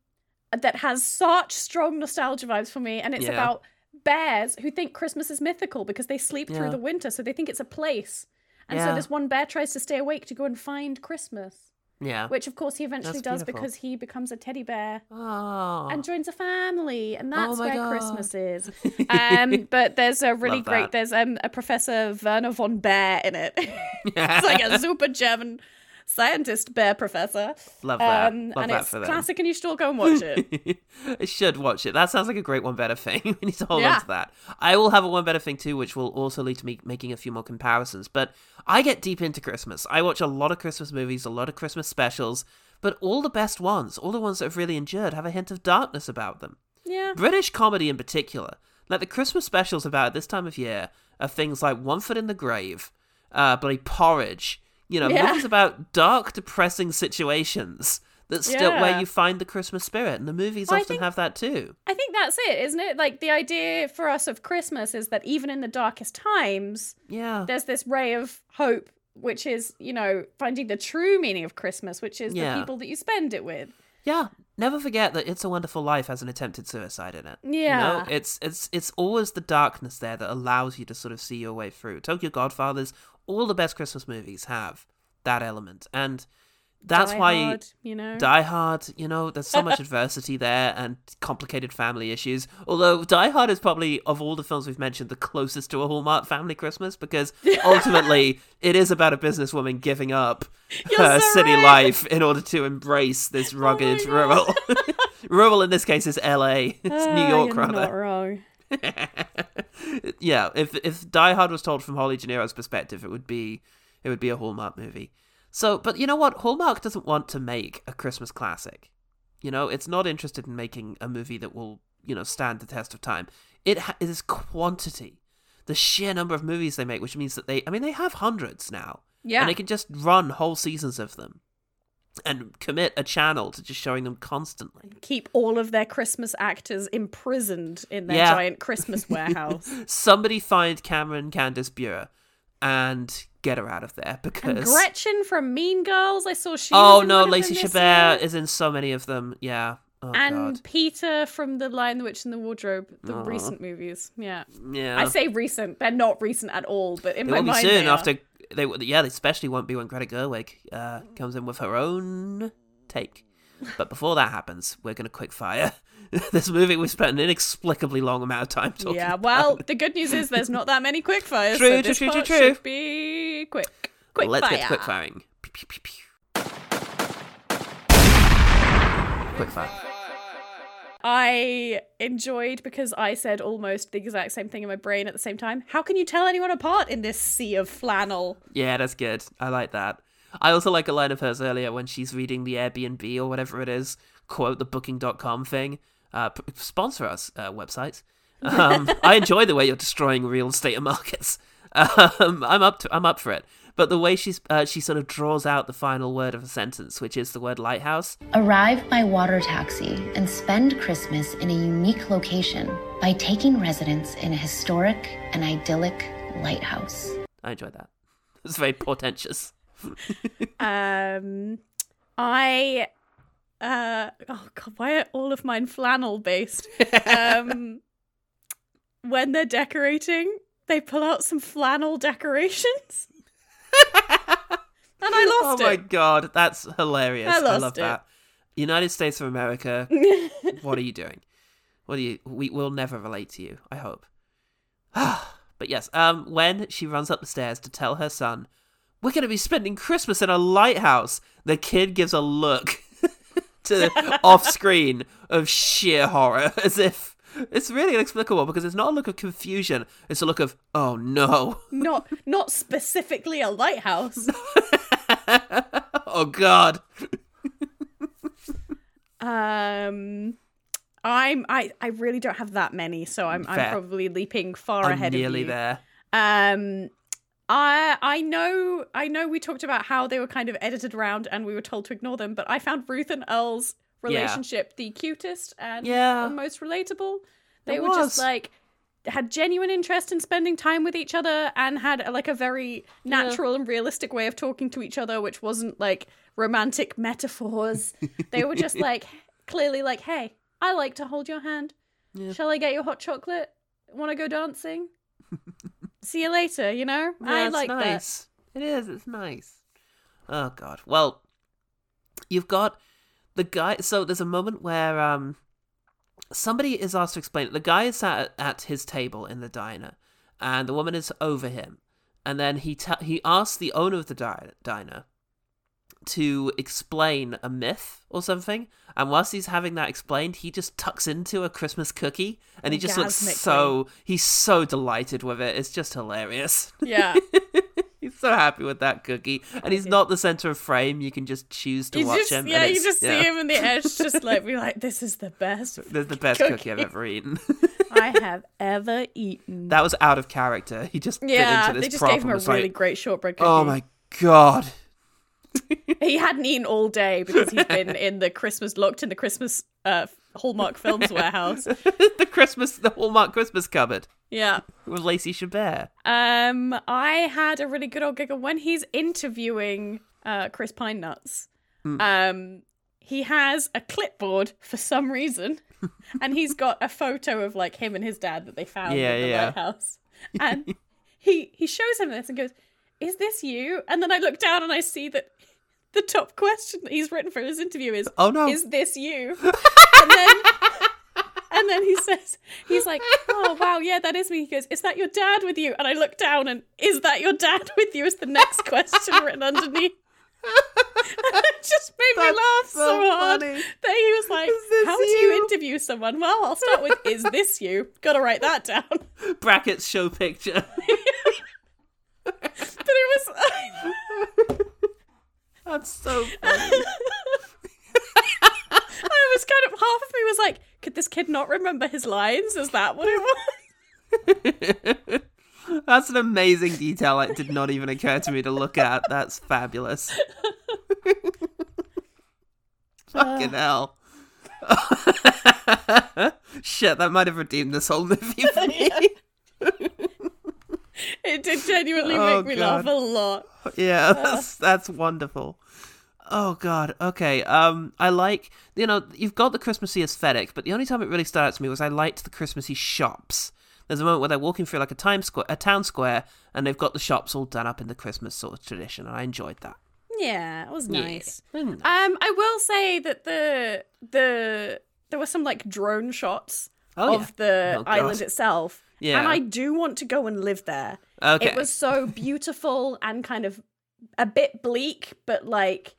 that has such strong nostalgia vibes for me, and it's Yeah. about bears who think Christmas is mythical because they sleep through the winter, so they think it's a place. And so this one bear tries to stay awake to go and find Christmas, Yeah. which of course he eventually That's does beautiful. because he becomes a teddy bear Oh. and joins a family, and that's my where God. Christmas is. Um, but there's a really great. There's um, a Professor Werner von Bear in it. it's like a super German scientist bear professor. Love that. Um, Love and that it's for them. classic, and you should all go and watch it. I should watch it. That sounds like a great one better thing. we need to hold Yeah. on to that. I will have a one better thing too, which will also lead to me making a few more comparisons. But I get deep into Christmas. I watch a lot of Christmas movies, a lot of Christmas specials, but all the best ones, all the ones that have really endured, have a hint of darkness about them. yeah. British comedy in particular, like the Christmas specials about this time of year, are things like One Foot in the Grave, uh, Bloody Porridge. You know, Yeah. movies about dark, depressing situations that still where you find the Christmas spirit, and the movies I often think- have that too. I think that's it, isn't it? Like the idea for us of Christmas is that even in the darkest times, Yeah, there's this ray of hope, which is, you know, finding the true meaning of Christmas, which is Yeah. the people that you spend it with. yeah. Never forget that "It's a Wonderful Life" has an attempted suicide in it. you Yeah. know? it's it's it's always the darkness there that allows you to sort of see your way through. Tokyo Godfathers, all the best Christmas movies have that element, and that's Die why Hard, you know. Die Hard, you know, there's so much adversity there and complicated family issues. Although Die Hard is probably, of all the films we've mentioned, the closest to a Hallmark family Christmas because ultimately it is about a businesswoman giving up You're her so city right. life in order to embrace this rugged God. rural. rural in this case is LA. It's New Ah, York, rather. yeah, if if Die Hard was told from Holly Gennero's perspective, it would be it would be a Hallmark movie. So, but you know what? Hallmark doesn't want to make a Christmas classic. You know, it's not interested in making a movie that will you know stand the test of time. It ha- it is quantity, the sheer number of movies they make, which means that they I mean they have hundreds now, Yeah. and they can just run whole seasons of them. And commit a channel to just showing them constantly. Keep all of their Christmas actors imprisoned in their Yeah. giant Christmas warehouse. Somebody find Cameron Candace Bure and get her out of there because and Gretchen from Mean Girls, I saw she. oh no, Lacey Chabert is in so many of them. Yeah. Oh and god. Peter from The Lion, the Witch, and the Wardrobe, the Aw. recent movies. Yeah. Yeah. I say recent. They're not recent at all, but in They my mind, soon after they yeah, they especially won't be when Greta Gerwig uh, comes in with her own take. But before that happens, we're gonna quick fire this movie. We've spent an inexplicably long amount of time talking. Yeah, about. well, the good news is there's not that many quick fires. True, so true, true, true, true. should be quick. Quick Let's fire. get quick firing. Pew, pew, pew, pew. Quick fire. I enjoyed because I said almost the exact same thing in my brain at the same time. How can you tell anyone apart in this sea of flannel? Yeah, that's good. I like that. I also like a line of hers earlier when she's reading the Airbnb or whatever it is, quote the booking.com thing. Uh, sponsor us, uh, websites. Um, I enjoy the way you're destroying real estate markets. Um, I'm up to, I'm up for it. But the way she's uh, she sort of draws out the final word of a sentence, which is the word lighthouse. Arrive by water taxi and spend Christmas in a unique location by taking residence in a historic and idyllic lighthouse. I enjoy that. It's very portentous. Um, I, uh, oh god, why are all of mine flannel based? Um, when they're decorating, they pull out some flannel decorations, and I lost it. oh my god, that's hilarious. I I, love it. that. United States of America, what are you doing? What are you? We will never relate to you. I hope. but yes, um, when she runs up the stairs to tell her son, "We're going to be spending Christmas in a lighthouse," the kid gives a look to off screen of sheer horror, as if it's really inexplicable because it's not a look of confusion; it's a look of "Oh no, not not specifically a lighthouse. oh god." Um, I'm I I really don't have that many, so I'm I'm probably leaping far I'm ahead nearly of you. there. Um, I I know I know we talked about how they were kind of edited around and we were told to ignore them, but I found Ruth and Earl's relationship the cutest and Yeah. most relatable. They It were just like had genuine interest in spending time with each other and had like a very natural and realistic way of talking to each other which wasn't like romantic metaphors they were just like clearly like hey i like to hold your hand shall i get you hot chocolate want to go dancing see you later you know i Yeah, like that. It is. It's nice. Oh god. Well, you've got the guy. So there's a moment where um somebody is asked to explain it. The guy is sat at, his table in the diner, and the woman is over him, and then he te- he asks the owner of the di- diner to explain a myth or something. And whilst he's having that explained, he just tucks into a Christmas cookie, and he just looks so he's so delighted with it. It's just hilarious. yeah He's so happy with that cookie, and he's not the center of frame. You can just choose to you watch just him. yeah you just yeah. see him in the edge just like be like this is the best There's the best cookie, I've ever eaten. i have ever eaten that was out of character. He just yeah fit into they just prop gave him a really like, great shortbread cookie "Oh my god!" he hadn't eaten all day because he's been in the Christmas locked in the Christmas uh, Hallmark Films warehouse. the Christmas, the Hallmark Christmas cupboard Yeah. with Lacey Chabert. Um, I had a really good old giggle when he's interviewing uh, Chris Pine Nuts. Hmm. Um, he has a clipboard for some reason, and he's got a photo of like him and his dad that they found Yeah, in the yeah. lighthouse. And he he shows him this and goes, "Is this you?" And then I look down and I see that the top question that he's written for his interview is, Oh, no. is this you?" and then and then he says, he's like, oh wow, yeah, that is me. He goes, is that your dad with you? And I look down and is that your dad with you? Is the next question written underneath. it just made me laugh so, so hard funny. that he was like, how do you you? interview someone? Well, I'll start with, is this you? Gotta write that down. Brackets show picture. but it was, That's so funny. I was kind of, half of me was like, could this kid not remember his lines? Is that what it was? That's an amazing detail. It did not even occur to me to look at. That's fabulous. Fucking uh. hell. Shit, that might have redeemed this whole movie for me. Genuinely Oh, make me laugh a lot. yeah, that's that's wonderful. Oh god. Okay. Um, I like you know you've got the Christmassy aesthetic, but the only time it really stood out to me was I liked the Christmassy shops. There's a moment where they're walking through like a time square, a town square, and they've got the shops all done up in the Christmas sort of tradition, and I enjoyed that. Yeah, it was nice. Mm. Um, I will say that the the there were some like drone shots Oh, of yeah. the Oh, island itself. Yeah. And I do want to go and live there. Okay. It was so beautiful and kind of a bit bleak, but like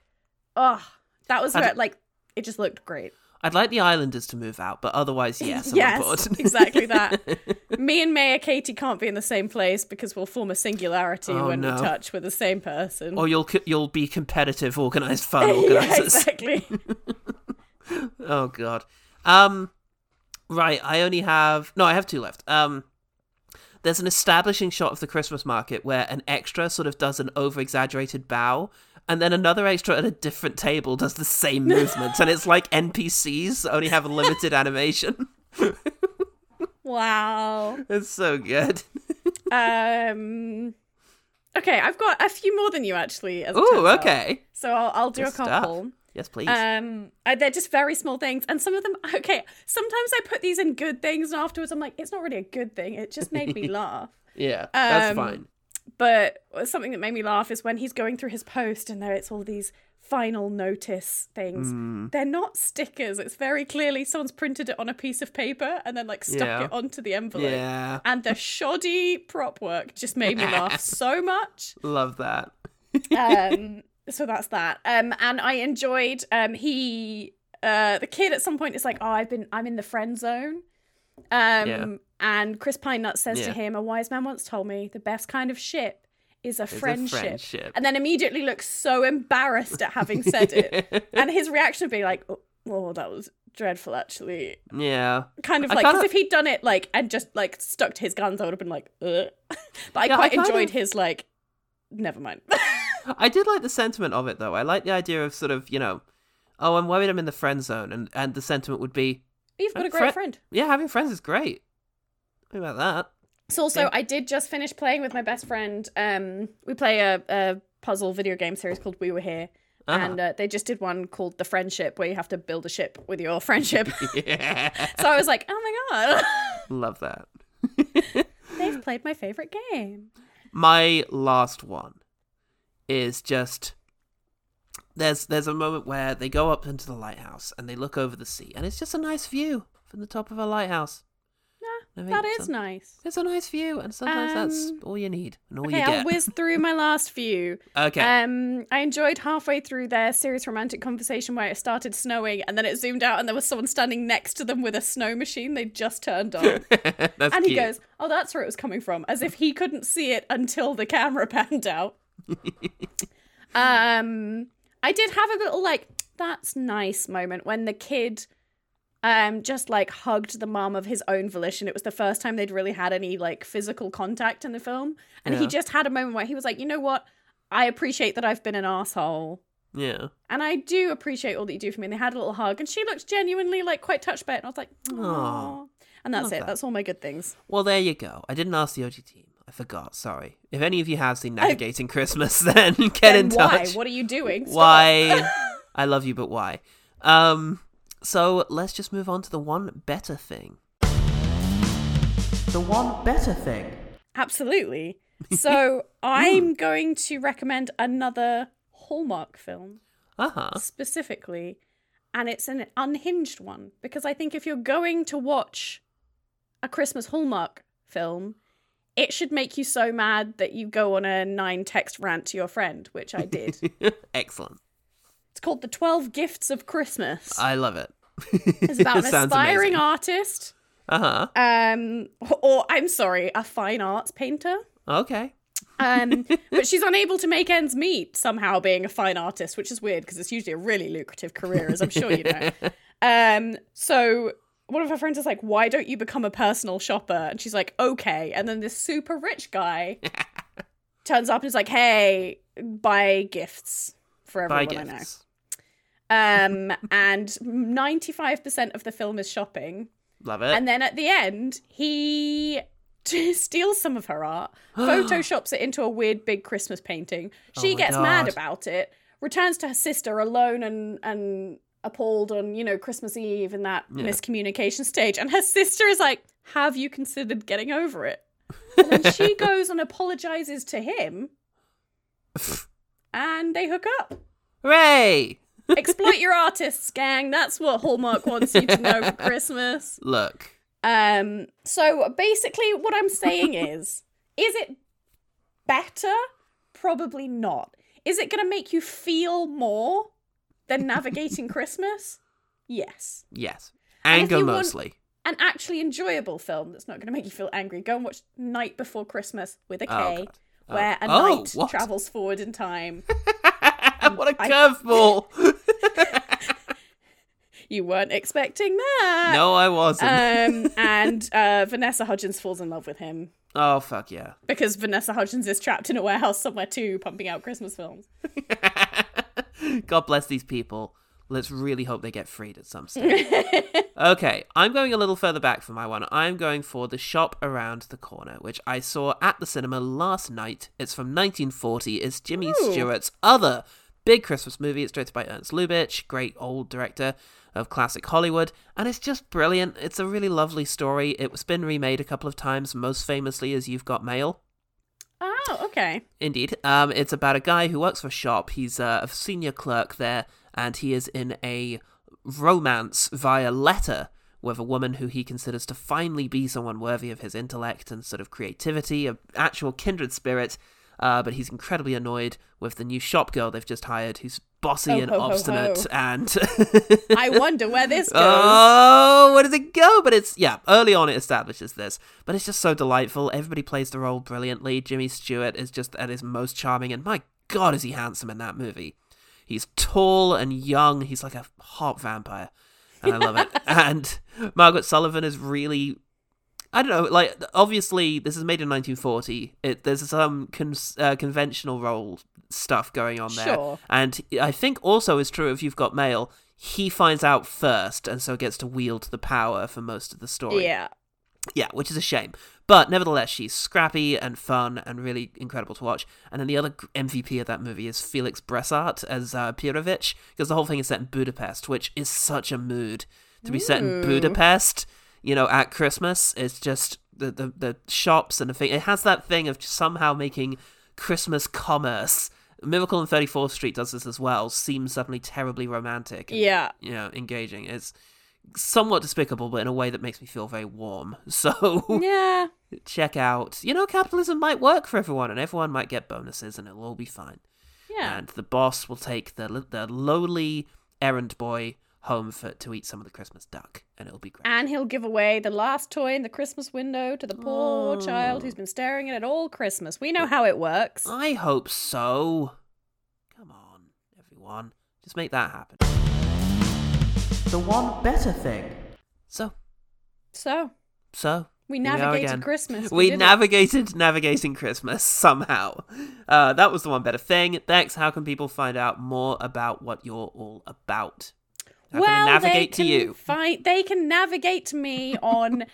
oh that was where like it just looked great. I'd like the Islanders to move out, but otherwise, yes, I'm yes, exactly that. Me and Maya Katie can't be in the same place because we'll form a singularity Oh, when no. we touch with the same person. or you'll you'll be competitive, organized fun yeah, organizers. exactly. Oh god. Um right, I only have no, I have two left. Um there's an establishing shot of the Christmas market where an extra sort of does an over exaggerated bow and then another extra at a different table does the same movement and it's like NPCs only have a limited animation. wow. It's so good. Um. Okay, I've got a few more than you actually. As it Ooh, turns out. okay. So I'll, I'll do Good a stuff. Yes, please. Um, they're just very small things, and some of them. Okay, sometimes I put these in good things, and afterwards I'm like, it's not really a good thing. It just made me laugh. yeah, that's um, fine. But something that made me laugh is when he's going through his post, and there it's all these final notice things. Mm. They're not stickers. It's very clearly someone's printed it on a piece of paper and then like stuck Yeah. it onto the envelope. Yeah. And the shoddy prop work just made me laugh so much. Love that. um so that's that um and i enjoyed um he uh the kid at some point is like oh i've been i'm in the friend zone um Yeah. and chris pine nut says Yeah. to him a wise man once told me the best kind of ship is a a friendship. friendship. and then immediately looks so embarrassed at having said it and his reaction would be like oh, oh that was dreadful actually Yeah. kind of I like because kinda- if he'd done it like and just like stuck to his guns i would have been like Ugh. but i Yeah, I quite kind enjoyed of- his like never mind I did like the sentiment of it though. I like the idea of sort of, you know, oh, I'm worried I'm in the friend zone, and and the sentiment would be, You've got a great fri- friend. Yeah, having friends is great. What about that? So also, Yeah. I did just finish playing with my best friend. Um, we play a, a puzzle video game series called We Were Here, Uh-huh. and uh, they just did one called The Friendship, where you have to build a ship with your friendship. yeah, so I was like, oh my god, love that. they've played my favorite game. My last one is just there's there's a moment where they go up into the lighthouse and they look over the sea, and it's just a nice view from the top of a lighthouse. Think That is nice. It's a nice view, and sometimes that's Um, all you need and all Okay, you I'll get. whiz through my last few. Okay. Um, I enjoyed halfway through their serious romantic conversation where it started snowing and then it zoomed out and there was someone standing next to them with a snow machine they just turned on. That's and he goes, "Oh, that's where it was coming from," as if he couldn't see it until the camera panned out. um, I did have a little like that's nice moment when the kid um just like hugged the mom of his own volition. It was the first time they'd really had any like physical contact in the film, and he just had a moment where he was like, "You know what? I appreciate that I've been an asshole." Yeah. And I do appreciate all that you do for me. And they had a little hug, and she looked genuinely like quite touched by it. And I was like, oh. And that's it. that. That's all my good things. Well, there you go. I didn't ask the OG team. I forgot. Sorry. If any of you have seen Navigating Christmas, then get Then in why? touch. What are you doing? Stop. Why? I love you, but why? Um. So let's just move on to the one better thing. The one better thing. Absolutely. So I'm going to recommend another Hallmark film Uh huh. specifically, and it's an unhinged one because I think if you're going to watch a Christmas Hallmark film, it should make you so mad that you go on a nine text rant to your friend, which I did. Excellent. it's called The 12 Gifts of Christmas. I love it. It's about an aspiring amazing. artist, Uh huh. um, or I'm sorry, a fine arts painter. Okay. Um, but she's unable to make ends meet somehow being a fine artist, which is weird because it's usually a really lucrative career, as I'm sure you know. Um, so one of her friends is like, "Why don't you become a personal shopper?" And she's like, "Okay." And then this super rich guy turns up and is like, "Hey, buy gifts for Buy everyone I know." Um, and 95% of the film is shopping. Love it. And then at the end, he steals some of her art, photoshops it into a weird big Christmas painting. She Oh gets mad about it, returns to her sister alone and and appalled on, you know, Christmas Eve in that Yeah. miscommunication stage. And her sister is like, Have you considered getting over it? And then she goes and apologizes to him. and they hook up. Hooray! Exploit your artists, gang. That's what Hallmark wants you to know for Christmas. Look. Um, so basically, what I'm saying is, is it better? Probably not. Is it going to make you feel more than navigating Christmas? Yes. Yes. And Anger want- mostly. An actually enjoyable film that's not going to make you feel angry. Go and watch Night Before Christmas with a K, Oh, God. Oh. where a Oh, knight what? travels forward in time. what a curveball! You weren't expecting that. no, I wasn't. Um, and uh, Vanessa Hudgens falls in love with him. oh fuck yeah! because Vanessa Hudgens is trapped in a warehouse somewhere too, pumping out Christmas films. God bless these people. Let's really hope they get freed at some stage. okay, I'm going a little further back for my one. I'm going for The Shop Around the Corner, which I saw at the cinema last night. It's from 1940. It's Jimmy Ooh. Stewart's other big Christmas movie. It's directed by Ernst Lubitsch, great old director of classic Hollywood, and it's just brilliant. It's a really lovely story. It's been remade a couple of times, most famously as You've Got Mail. Oh, okay. Indeed. Um, it's about a guy who works for a shop. He's uh, a senior clerk there, and he is in a romance via letter with a woman who he considers to finally be someone worthy of his intellect and sort of creativity, an actual kindred spirit. Uh, but he's incredibly annoyed with the new shop girl they've just hired, who's bossy Oh, and ho, ho, obstinate, ho. and I wonder where this goes. Oh, where does it go? But it's yeah, early on it establishes this, but it's just so delightful. Everybody plays the role brilliantly. Jimmy Stewart is just at his most charming, and my god, is he handsome in that movie? He's tall and young. He's like a hot vampire, and I love it. and Margaret Sullavan is really. I don't know, like obviously this is made in 1940. It there's some con- uh, conventional role stuff going on there, Sure. and I think also is true if you've got mail. he finds out first, and so gets to wield the power for most of the story. Yeah. Yeah, which is a shame. But nevertheless, she's scrappy and fun and really incredible to watch. And then the other MVP of that movie is Felix Bressart as uh, Pirovich, because the whole thing is set in Budapest, which is such a mood to be set in Budapest. You know, at Christmas, it's just the the, the shops and the thing. It has that thing of somehow making Christmas commerce. Miracle on 34th Street does this as well. Seems suddenly terribly romantic. and, Yeah. you know, engaging. It's somewhat despicable, but in a way that makes me feel very warm. So Yeah. check out. You know, capitalism might work for everyone, and everyone might get bonuses, and it'll all be fine. Yeah. And the boss will take the the lowly errand boy home for to eat some of the Christmas duck, and it'll be great. And he'll give away the last toy in the Christmas window to the poor child who's been staring at it all Christmas. We know how it works. I hope so. Come on, everyone, just make that happen. The one better thing. So, So, so we navigated again. Christmas. We, did it. navigated navigating Christmas somehow. Uh, that was the one better thing. Becs, how can people find out more about what you're all about? How well, navigate to you? Find, they can navigate to me on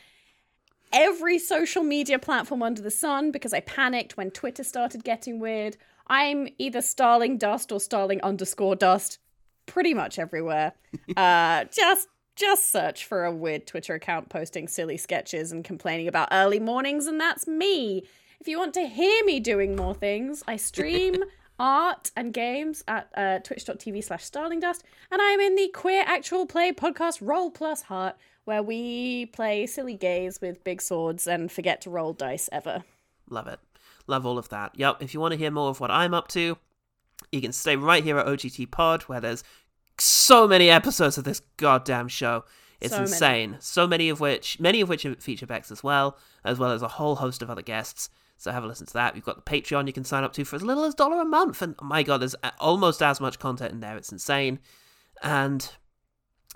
every social media platform under the sun because I panicked when Twitter started getting weird. I'm either Starling Dust or Starling underscore Dust, pretty much everywhere. uh, just just search for a weird Twitter account posting silly sketches and complaining about early mornings, and that's me. If you want to hear me doing more things, I stream art and games at uh, twitch.tv slash starlingdust, and I'm in the Queer Actual Play podcast Roll Plus Heart, where we play silly gays with big swords and forget to roll dice ever. Love it. Love all of that. Yep, if you want to hear more of what I'm up to, you can stay right here at OGT Pod, where there's so many episodes of this goddamn show. It's So many. insane. So many of which, many of which feature Becs as well, as well as a whole host of other guests. So have a listen to that. We've got the Patreon you can sign up to for as little as a dollar a month, and oh my god, there's almost as much content in there. It's insane. And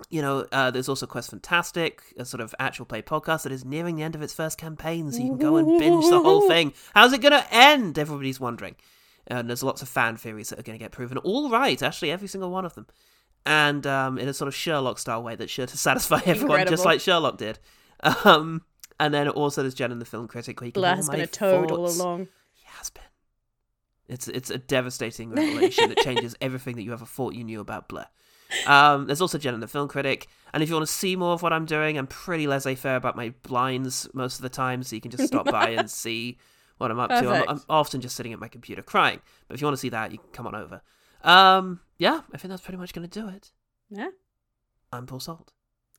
you know, uh, there's also Quest Fantastic, a sort of actual play podcast that is nearing the end of its first campaign, so you can go and binge the whole thing. How's it going to end? Everybody's wondering. And there's lots of fan theories that are going to get proven all right, actually, every single one of them. And um, in a sort of Sherlock style way that's sure to satisfy everyone, just like Sherlock did. Um, and then also there's Jen and the Film Critic, Where you Blair has been a toad all along. He has been. It's it's a devastating revelation that changes everything that you ever thought you knew about Blur. Um, there's also Jen and the Film Critic, and if you want to see more of what I'm doing, I'm pretty laissez-faire about my blinds most of the time, so you can just stop by and see what I'm up to. I'm, I'm often just sitting at my computer crying, but if you want to see that, you can come on over. Um, yeah, I think that's pretty much going to do it. Yeah. I'm Paul Salt.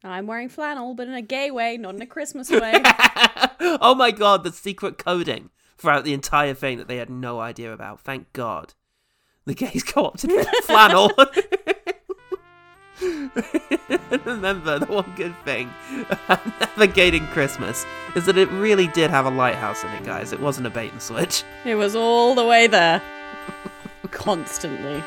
I'm wearing flannel, but in a gay way, not in a Christmas way. oh my god, the secret coding throughout the entire thing that they had no idea about. Thank God. The gays co-opted flannel. Remember, the one good thing about navigating Christmas is that it really did have a lighthouse in it, guys. It wasn't a bait and switch. it was all the way there. Constantly.